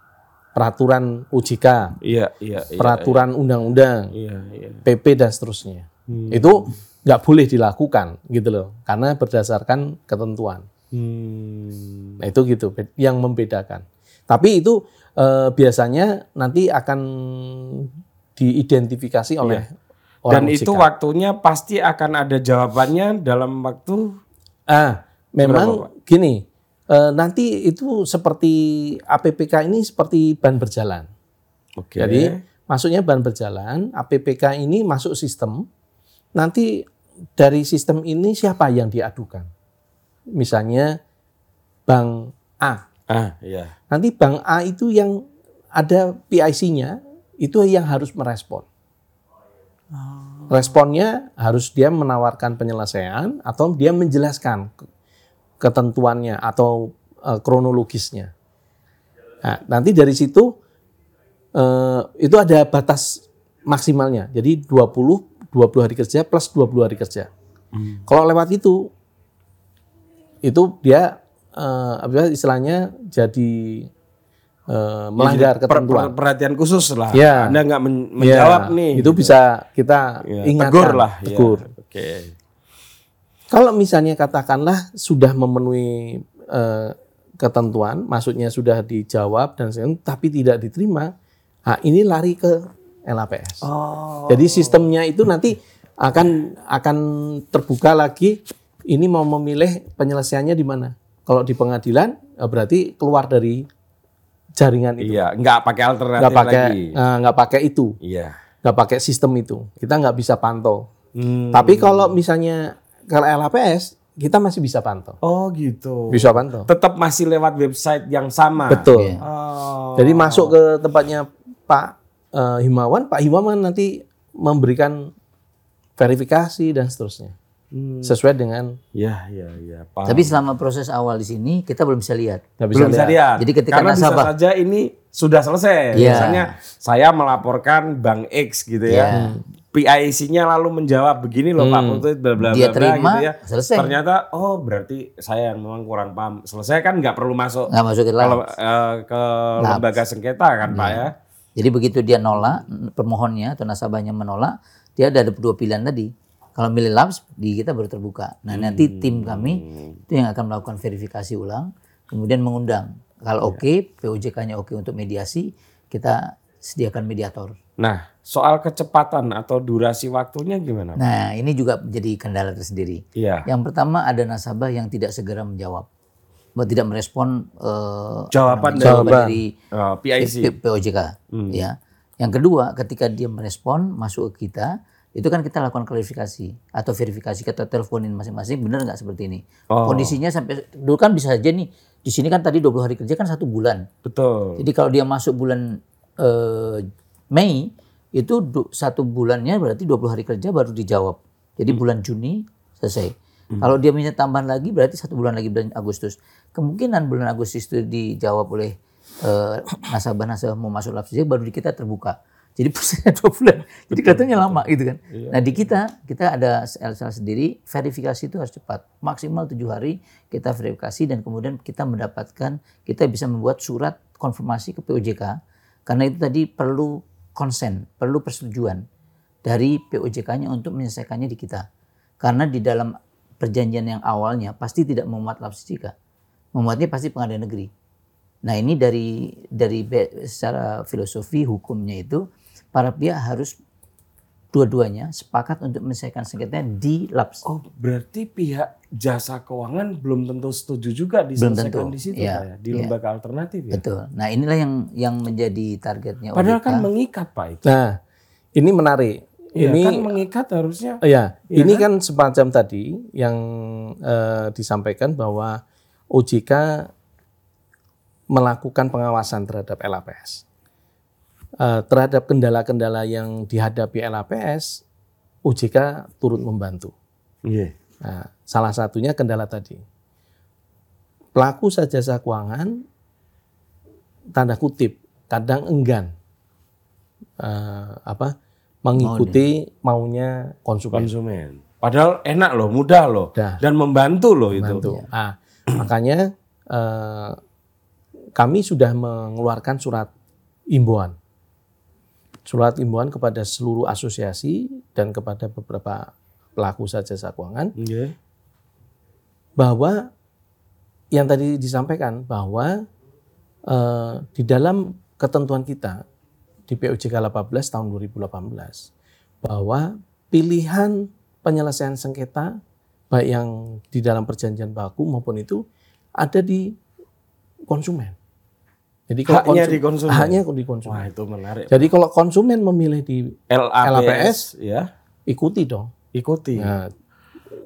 peraturan OJK, Iya, iya, iya. peraturan undang-undang, Iya, iya. PP dan seterusnya. Itu nggak boleh dilakukan gitu loh, karena berdasarkan ketentuan. Hmm. Nah itu gitu yang membedakan. Tapi itu eh, biasanya nanti akan diidentifikasi oleh Iya. Dan orang itu OJK. waktunya pasti akan ada jawabannya dalam waktu Ah, memang Berapa, gini. eh, nanti itu seperti APPK ini seperti ban berjalan. Oke. Jadi masuknya ban berjalan, APPK ini masuk sistem. Nanti dari sistem ini siapa yang diadukan? Misalnya bank A. ah, iya. Nanti bank A itu yang ada PIC-nya itu yang harus merespon. Responnya harus dia menawarkan penyelesaian atau dia menjelaskan ke- ketentuannya atau eh, kronologisnya. Nah, nanti dari situ eh, itu ada batas maksimalnya. Jadi 20 20 hari kerja plus 20 hari kerja. Kalau lewat itu itu dia eh, apa istilahnya jadi eh, melanggar Jadi ketentuan. per- perhatian khusus lah. Ya. Anda nggak men- menjawab Ya, nih. Itu gitu. bisa kita Ya, ingatkan. tegur lah. ya. Oke. Kalau misalnya katakanlah sudah memenuhi eh, ketentuan, maksudnya sudah dijawab dan sebagainya, tapi tidak diterima, nah ini lari ke LAPS. Oh. Jadi sistemnya itu nanti akan akan terbuka lagi. Ini mau memilih penyelesaiannya di mana? Kalau di pengadilan eh, berarti keluar dari jaringan itu, Iya, nggak pakai alternatif nggak pakai lagi. eh, nggak pakai itu, Iya. nggak pakai sistem itu. Kita nggak bisa pantau. Hmm. Tapi kalau misalnya kalau LAPS kita masih bisa pantau. Oh gitu. Bisa pantau. Tetap masih lewat website yang sama. Betul. Oh. Jadi masuk ke tempatnya Pak eh, Himawan, Pak Himawan nanti memberikan verifikasi dan seterusnya. Hmm. Sesuai dengan Ya, ya, ya. Paham. Tapi selama proses awal di sini kita belum bisa lihat. nggak belum bisa lihat. Jadi ketika Karena nasabah- bisa saja ini sudah selesai. Iya. Misalnya saya melaporkan Bank X gitu ya. Iya. PIC-nya lalu menjawab begini loh Pak Putut bla bla bla terima, gitu ya. selesai. Ternyata oh berarti saya yang memang kurang paham. Selesai kan nggak perlu masuk Nggak masuk ke kalau eh, ke lembaga sengketa kan Pak ya. Jadi begitu dia nolak, pemohonnya atau nasabahnya menolak, dia ada dua pilihan tadi. Kalau milih labs, di kita baru terbuka. Nah nanti tim kami itu yang akan melakukan verifikasi ulang, kemudian mengundang. Kalau oke, POJK-nya oke untuk mediasi, kita sediakan mediator. Nah, soal kecepatan atau durasi waktunya gimana? Nah ini juga menjadi kendala tersendiri. Iya. Yang pertama ada nasabah yang tidak segera menjawab. Tidak merespon eh, Jawaban namanya, dari- dari Oh, PIC. POJK ya. Yang kedua, ketika dia merespon masuk ke kita, itu kan kita lakukan klarifikasi atau verifikasi kita teleponin masing-masing benar nggak seperti ini. Oh. Kondisinya sampai dulu kan bisa aja nih di sini kan tadi 20 hari kerja kan satu bulan. Betul. Jadi kalau dia masuk bulan eh, Mei itu satu bulannya berarti 20 hari kerja baru dijawab. Jadi bulan Juni selesai. Kalau dia minta tambahan lagi berarti satu bulan lagi bulan Agustus. Kemungkinan bulan Agustus itu dijawab oleh eh, nasabah-nasabah mau masuk saja baru di kita terbuka. Jadi prosesnya dua bulan. Jadi kelihatannya lama gitu kan. Nah di kita kita ada sel-sel sendiri verifikasi itu harus cepat. Maksimal tujuh hari kita verifikasi dan kemudian kita mendapatkan kita bisa membuat surat konfirmasi ke POJK karena itu tadi perlu konsen, perlu persetujuan dari POJK-nya untuk menyelesaikannya di kita. Karena di dalam perjanjian yang awalnya pasti tidak memuat lapsi jika. Memuatnya pasti pengadilan negeri. Nah ini dari dari secara filosofi hukumnya itu para pihak harus dua-duanya sepakat untuk menyelesaikan sengketanya di LAPS. Oh, berarti pihak jasa keuangan belum tentu setuju juga Belum diselesaikan tentu. di situ Pak, ya, di iya. lembaga alternatif ya. Betul. Nah inilah yang yang menjadi targetnya Padahal OJK. kan mengikat Pak itu. Nah, ini menarik. Iya, ini kan mengikat harusnya. ya, Iya ini kan semacam tadi yang eh, disampaikan bahwa OJK melakukan pengawasan terhadap LAPS. Eh, terhadap kendala-kendala yang dihadapi LAPS, OJK turut membantu. Iya. Nah, salah satunya kendala tadi. Pelaku jasa keuangan tanda kutip kadang enggan eh, apa mengikuti maunya konsumen. Konsumen. Padahal enak loh, mudah loh, Dah. dan membantu loh itu. Bantu. Ah, makanya eh, kami sudah mengeluarkan surat imbauan. Surat imbauan kepada seluruh asosiasi dan kepada beberapa pelaku jasa keuangan Iya. bahwa yang tadi disampaikan bahwa eh, di dalam ketentuan kita di POJK 18 tahun 2018 bahwa pilihan penyelesaian sengketa baik yang di dalam perjanjian baku maupun itu ada di konsumen. Jadi Haknya konsum- di konsumen. Haknya di konsumen. Wah itu menarik. Jadi kalau konsumen memilih di LAPS, LAPS, ya ikuti dong. ikuti. Nah,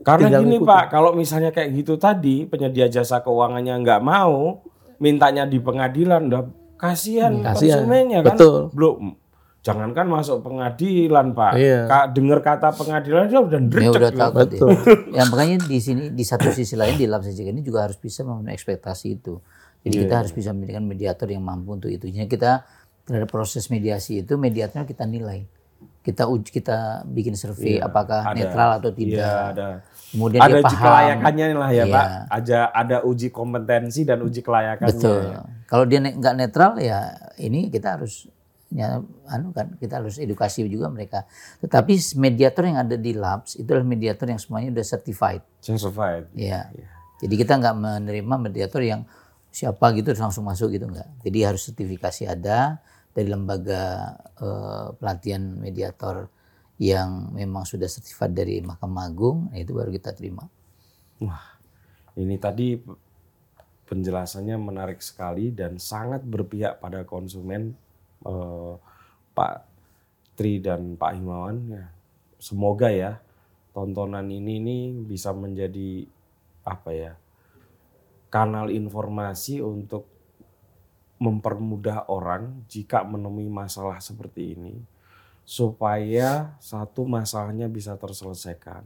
Karena gini ngikutin. Pak, kalau misalnya kayak gitu tadi penyedia jasa keuangannya nggak mau, mintanya di pengadilan, udah kasihan Kasihan. konsumennya kan. Betul. Belum, jangankan masuk pengadilan Pak, Iya. Ka- dengar kata pengadilan dia udah Ya ndredeg udah gitu. takut Betul. ya. Ya makanya di sini di satu sisi lain di lab CJK ini juga harus bisa memenuhi ekspektasi itu. Jadi Iya, kita harus bisa menjadikan mediator yang mampu untuk itu. Jadi kita terhadap proses mediasi itu mediatornya kita nilai. Kita uji kita bikin survei apakah ada. netral atau tidak. Iya, ada. Kemudian ada uji paham. kelayakannya lah ya Iya. Pak. Ada ada uji kompetensi dan uji kelayakannya. Betul. Kalau dia ne- nggak netral ya ini kita harus ya anu kan kita harus edukasi juga mereka. Tetapi mediator yang ada di labs itu adalah mediator yang semuanya udah certified. Certified. Ya. Jadi kita nggak menerima mediator yang siapa gitu langsung masuk gitu nggak. Jadi harus sertifikasi ada dari lembaga eh, pelatihan mediator yang memang sudah sertifikat dari Mahkamah Agung, nah itu baru kita terima. Ini tadi penjelasannya menarik sekali dan sangat berpihak pada konsumen eh, Pak Tri dan Pak Himawan. Ya, semoga ya tontonan ini nih bisa menjadi apa ya kanal informasi untuk mempermudah orang jika menemui masalah seperti ini supaya satu masalahnya bisa terselesaikan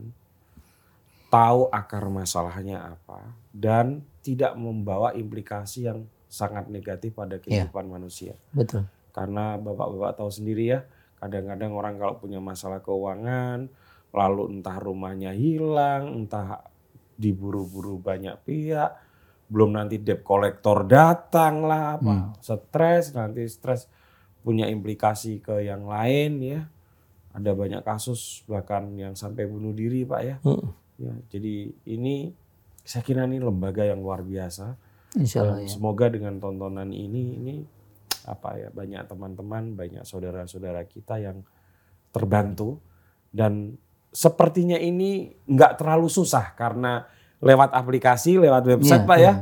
tahu akar masalahnya apa dan tidak membawa implikasi yang sangat negatif pada kehidupan manusia. Betul. Karena bapak-bapak tahu sendiri ya, kadang-kadang orang kalau punya masalah keuangan, lalu entah rumahnya hilang, entah diburu-buru banyak pihak, belum nanti debt collector datang lah, apa, stres, nanti stres punya implikasi ke yang lain ya. Ada banyak kasus bahkan yang sampai bunuh diri pak ya. Mm. Ya, jadi ini saya kira ini lembaga yang luar biasa. Insya Allah ya. Semoga dengan tontonan ini ini apa ya banyak teman-teman, banyak saudara-saudara kita yang terbantu dan sepertinya ini nggak terlalu susah karena lewat aplikasi, lewat website Iya, pak ya.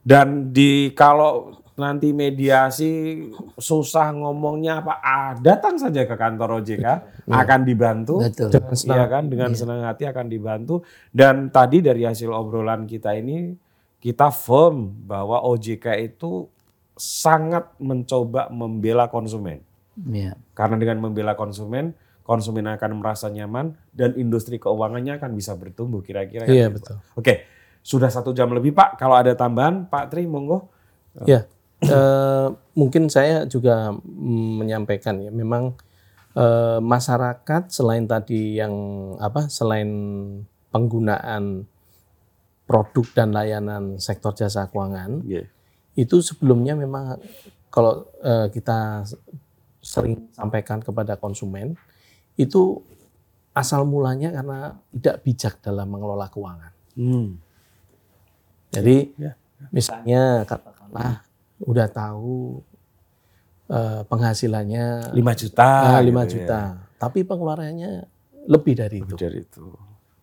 Dan di kalau nanti mediasi susah ngomongnya apa, ah, datang saja ke kantor OJK akan dibantu. Betul. Dengan senang Iya kan dengan senang hati akan dibantu dan tadi dari hasil obrolan kita ini kita firm bahwa OJK itu sangat mencoba membela konsumen. Iya. Karena dengan membela konsumen, konsumen akan merasa nyaman dan industri keuangannya akan bisa bertumbuh kira-kira. kan Iya betul. Oke, sudah satu jam lebih Pak. Kalau ada tambahan, Pak Tri, monggo. Ya, eh, mungkin saya juga menyampaikan ya, memang eh, masyarakat selain tadi yang apa, selain penggunaan produk dan layanan sektor jasa keuangan, itu sebelumnya memang kalau eh, kita sering sampaikan kepada konsumen, itu asal mulanya karena tidak bijak dalam mengelola keuangan. Hmm. Jadi Ya, misalnya katakanlah udah tahu eh, penghasilannya 5 juta. ah, 5 gitu juta, ya. tapi pengeluarannya lebih dari itu. Dari itu.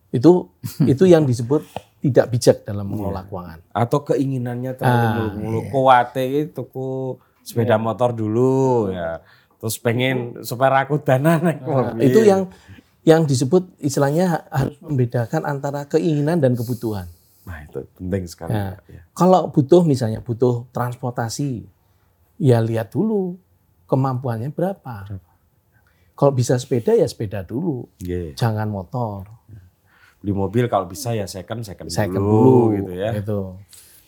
Itu itu yang disebut tidak bijak dalam mengelola keuangan. Atau keinginannya terlalu Ah, mulu-mulu. Kuwate itu ku sepeda motor dulu ya. Terus pengen supaya aku dana naik Nah, mobil. itu yang yang disebut istilahnya ha- harus membedakan antara keinginan dan kebutuhan. Nah itu penting sekali. Nah, Pak, ya. Kalau butuh misalnya butuh transportasi, ya lihat dulu kemampuannya berapa. Kalau bisa sepeda ya sepeda dulu, Iya. jangan motor. Beli mobil kalau bisa ya second second, second dulu, dulu, gitu ya. gitu.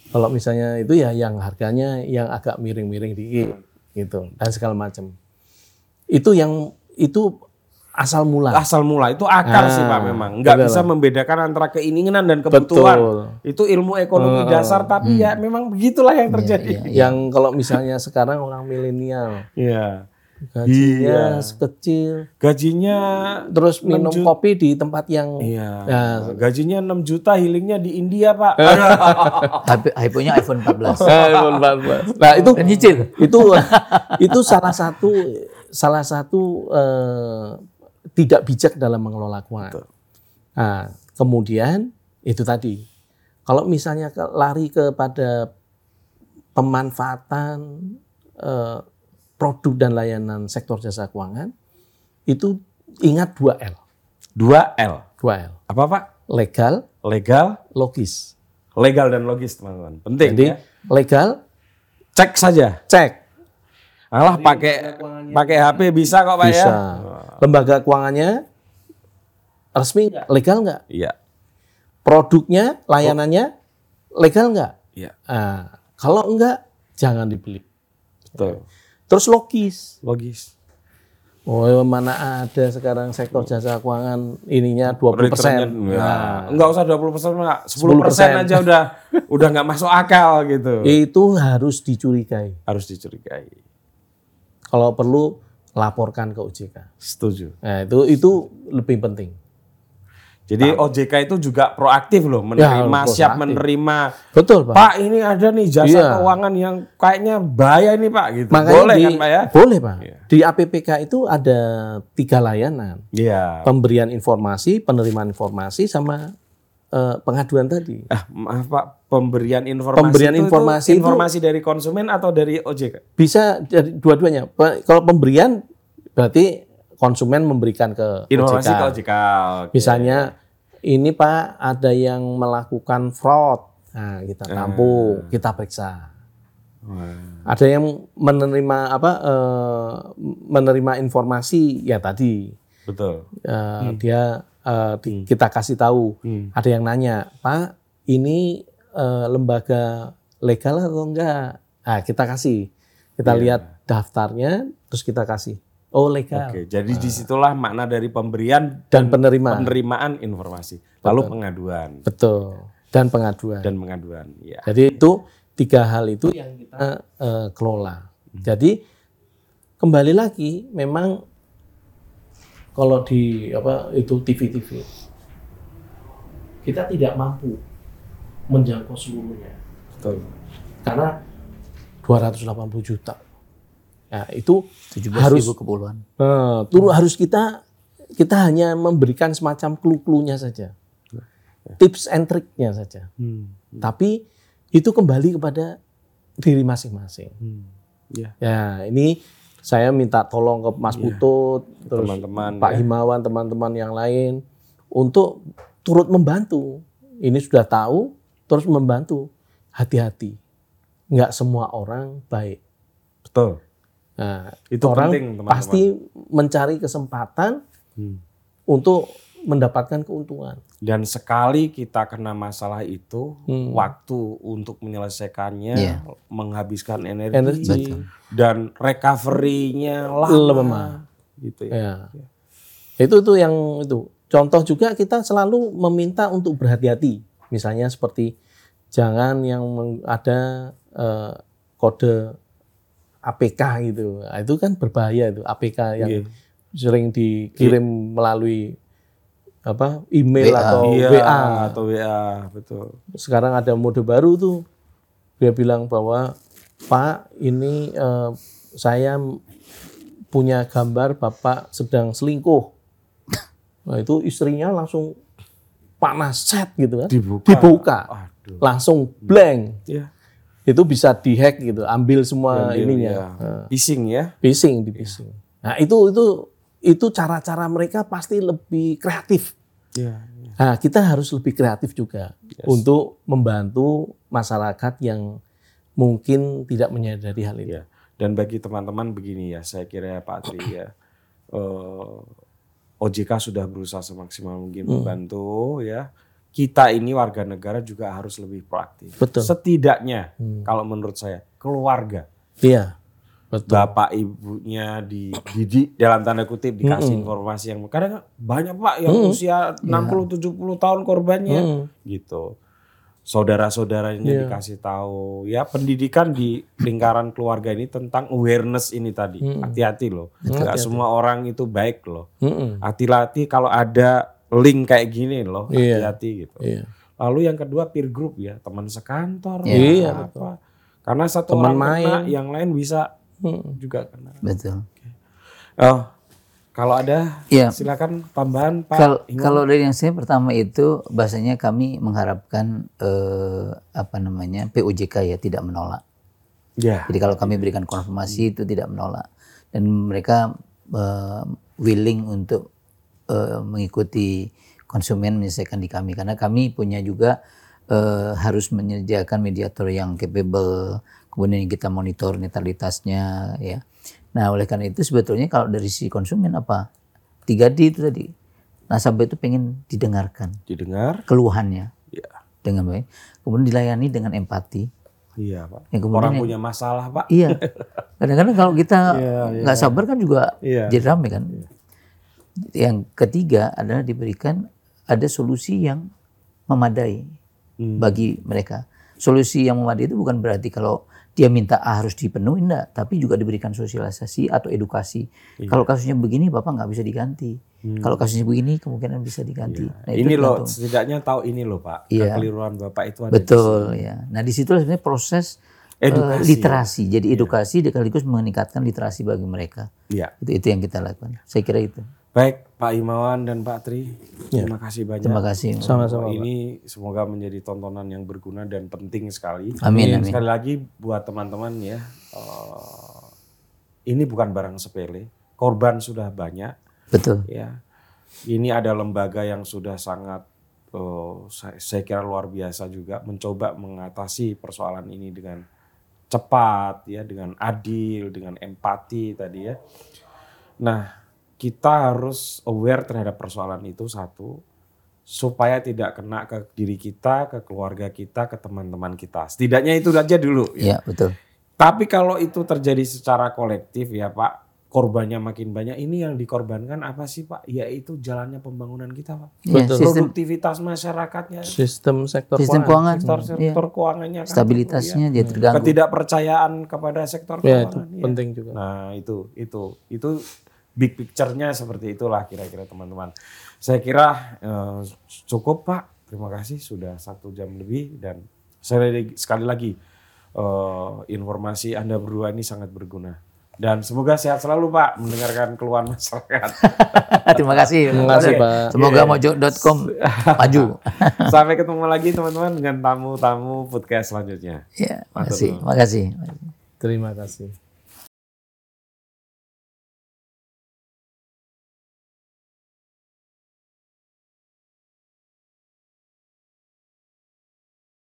Kalau misalnya itu ya yang harganya yang agak miring-miring dikit gitu dan segala macam. Itu yang itu asal mula. Asal mula itu akal Ah, sih Pak memang. Nggak betul. bisa membedakan antara keinginan dan kebutuhan. Betul. Itu ilmu ekonomi Ah, dasar tapi ya memang begitulah yang terjadi. Yang kalau misalnya sekarang orang milenial Iya. gajinya sekecil Gajinya terus minum jut- kopi di tempat yang iya. Nah. Gajinya 6 juta, healingnya di India, Pak. Tapi iPhone-nya iPhone 14. Nah, itu nyicil. itu itu salah satu salah satu eh, tidak bijak dalam mengelola keuangan. Nah, kemudian itu tadi kalau misalnya lari kepada pemanfaatan eh, produk dan layanan sektor jasa keuangan itu ingat 2L. 2L. 2L. Apa, Pak? Legal, Legal, logis. legal dan logis, teman-teman. Penting Jadi ya. legal Cek saja. cek Alah pakai pakai HP bisa kok, Pak bisa. ya. Lembaga keuangannya resmi nggak? Legal nggak? Iya. Produknya, layanannya legal nggak? Iya. Nah, kalau enggak, jangan dibeli. Betul. Terus logis. Logis. Oh, mana ada sekarang sektor jasa keuangan ininya 20%. Returnnya, Nah, ya, enggak usah 20 persen, 10 persen 10%. aja udah udah nggak masuk akal gitu. itu harus dicurigai. Harus dicurigai. Kalau perlu laporkan ke OJK. Setuju. Nah, itu itu lebih penting. Jadi OJK itu juga proaktif loh menerima Ya, siap proaktif. menerima. Betul, Pak. Pak ini ada nih jasa Iya. keuangan yang kayaknya bahaya ini Pak gitu. Makanya Boleh di, kan Pak ya? Boleh, Pak. Iya. Di APPK itu ada tiga layanan. Iya. Pemberian informasi, penerimaan informasi, sama eh, pengaduan tadi. Ah, maaf Pak, pemberian informasi Pemberian itu, itu informasi itu- informasi dari konsumen atau dari OJK? Bisa dari dua-duanya. Kalau pemberian berarti konsumen memberikan ke Informasi OJK. ke OJK. oke. Misalnya ini Pak ada yang melakukan fraud. Nah, kita tampung, kita periksa. Wah. Ada yang menerima apa eh, menerima informasi ya tadi Betul. Eh, dia eh, kita kasih tahu. Hmm. ada yang nanya Pak ini eh, lembaga legal atau enggak? Nah kita kasih. Kita Iya. lihat daftarnya terus kita kasih. Oh legal. Oke, jadi di situlah makna dari pemberian dan penerimaan. penerimaan informasi, lalu pengaduan. Betul. Dan pengaduan. Dan pengaduan. Ya. jadi itu tiga hal itu yang kita eh, kelola. Jadi kembali lagi memang kalau di apa itu TV-TV kita tidak mampu menjangkau seluruhnya Betul. karena 280 juta. Ya, itu 17 harus ribu kepulauan. eh, turun harus kita kita hanya memberikan semacam clue-cluenya saja. Tips and triknya saja. Hmm. Tapi itu kembali kepada diri masing-masing. Hmm. Ya, Ya, ini saya minta tolong ke Mas Putut, terus teman-teman. Pak ya. Himawan, teman-teman yang lain untuk turut membantu. Ini sudah tahu, terus membantu. Hati-hati, nggak semua orang baik. Betul. Nah, Itu orang penting, teman-teman. pasti mencari kesempatan Hmm. untuk mendapatkan keuntungan. Dan sekali kita kena masalah itu, Hmm. waktu untuk menyelesaikannya Iya. menghabiskan energi, Energi. dan recovery-nya lama. Lemah. Gitu ya. Ya. Itu itu yang itu. Contoh juga kita selalu meminta untuk berhati-hati. Misalnya seperti jangan yang ada eh, kode APK gitu. Nah, itu kan berbahaya itu APK yang Iya. sering dikirim melalui apa email WA. atau Iya, WA. atau WA, betul. Sekarang ada mode baru tuh. Dia bilang bahwa Pak ini eh, saya punya gambar Bapak sedang selingkuh. Nah itu istrinya langsung panas set gitu kan. Dibuka. Dibuka. Aduh. Langsung blank. Ya. Itu bisa dihack gitu, ambil semua Ambil, ininya. ya. Nah, Phishing ya. phishing di phishing. Nah itu itu itu cara-cara mereka pasti lebih kreatif. Iya. Nah, kita harus lebih kreatif juga untuk membantu masyarakat yang mungkin tidak menyadari hal ini. Ya. Dan bagi teman-teman begini ya, saya kira ya Pak Tri ya, eh, OJK sudah berusaha semaksimal mungkin Hmm. membantu ya. Kita ini warga negara juga harus lebih proaktif. Betul. Setidaknya Hmm. kalau menurut saya keluarga, Iya, betul. bapak ibunya dididik dalam tanda kutip dikasih Hmm. informasi yang kadang banyak Pak yang usia 60 70 tahun korbannya Hmm. gitu. Saudara-saudaranya Iya. dikasih tahu ya pendidikan di lingkaran keluarga ini tentang awareness ini tadi. Hmm. Hati-hati loh. Nggak semua orang itu baik loh. Hati-hati kalau ada link kayak gini loh, Iya. hati-hati gitu. Iya. Lalu yang kedua peer group ya, teman sekantor, lah, apa. Karena satu Teman orang kena, main. yang lain bisa Mm. juga kena. Betul. Oh, kalau ada Iya. silakan tambahan Pak. Kalau Ingo. kalau dari yang saya pertama itu bahasanya kami mengharapkan eh, apa namanya POJK ya tidak menolak. ya, Jadi kalau kami berikan konfirmasi itu tidak menolak dan mereka eh, willing untuk eh, mengikuti konsumen menyelesaikan di kami karena kami punya juga eh, harus menyediakan mediator yang capable kemudian kita monitor netralitasnya ya. Nah oleh karena itu sebetulnya kalau dari si konsumen apa 3D itu tadi nasabah itu pengen didengarkan didengar. keluhannya Ya. dengan baik kemudian dilayani dengan empati Iya, Pak. yang kemudian Orang punya masalah, Pak. Iya. Kadang-kadang kalau kita Iya, nggak sabar kan juga Iya. jadi rame kan. Yang ketiga adalah diberikan ada solusi yang memadai Hmm. bagi mereka. Solusi yang memadai itu bukan berarti kalau dia minta A harus dipenuhi enggak, tapi juga diberikan sosialisasi atau edukasi. Iya. Kalau kasusnya begini Bapak nggak bisa diganti. Hmm. Kalau kasusnya begini kemungkinan bisa diganti. Nah, itu ini loh, setidaknya tahu ini loh, Pak. Iya. Kekeliruan Bapak itu ada di Betul ya. Nah di situ sebenarnya proses eh, Edukasi. literasi. Jadi edukasi sekaligus meningkatkan literasi bagi mereka. Iya. Itu itu yang kita lakukan. Saya kira itu. Baik, Pak Imawan dan Pak Tri, terima kasih banyak. Terima kasih. Sama-sama. Pak. Ini semoga menjadi tontonan yang berguna dan penting sekali. Amin, amin. Sekali lagi buat teman-teman ya, eh, ini bukan barang sepele. Korban sudah banyak, Betul. ya. Ini ada lembaga yang sudah sangat, saya, saya kira luar biasa juga mencoba mengatasi persoalan ini dengan cepat, ya, dengan adil, dengan empati tadi ya. Nah, kita harus aware terhadap persoalan itu satu, supaya tidak kena ke diri kita, ke keluarga kita, ke teman-teman kita. Setidaknya itu aja dulu. Ya. Iya betul. Tapi kalau itu terjadi secara kolektif ya Pak, korbannya makin banyak. Ini yang dikorbankan apa sih Pak? Yaitu jalannya pembangunan kita Pak. Iya, Betul. sistem Produktivitas masyarakatnya, Sistem sektor sistem keuangan. keuangan, sektor sektor keuangannya kan. stabilitasnya ya. jadi terganggu. Ketidakpercayaan kepada sektor Ya, itu keuangan. ya. penting juga. Nah itu itu itu big picture-nya seperti itulah kira-kira teman-teman. Saya kira eh, cukup Pak. Terima kasih sudah satu jam lebih dan saya sekali lagi eh, informasi Anda berdua ini sangat berguna Dan semoga sehat selalu Pak mendengarkan keluhan masyarakat. Terima kasih. Terima kasih, Pak. Semoga mojo.com maju. Sampai ketemu lagi teman-teman dengan tamu-tamu podcast selanjutnya. Ya, Matur makasih. nuwun. Makasih. Terima kasih.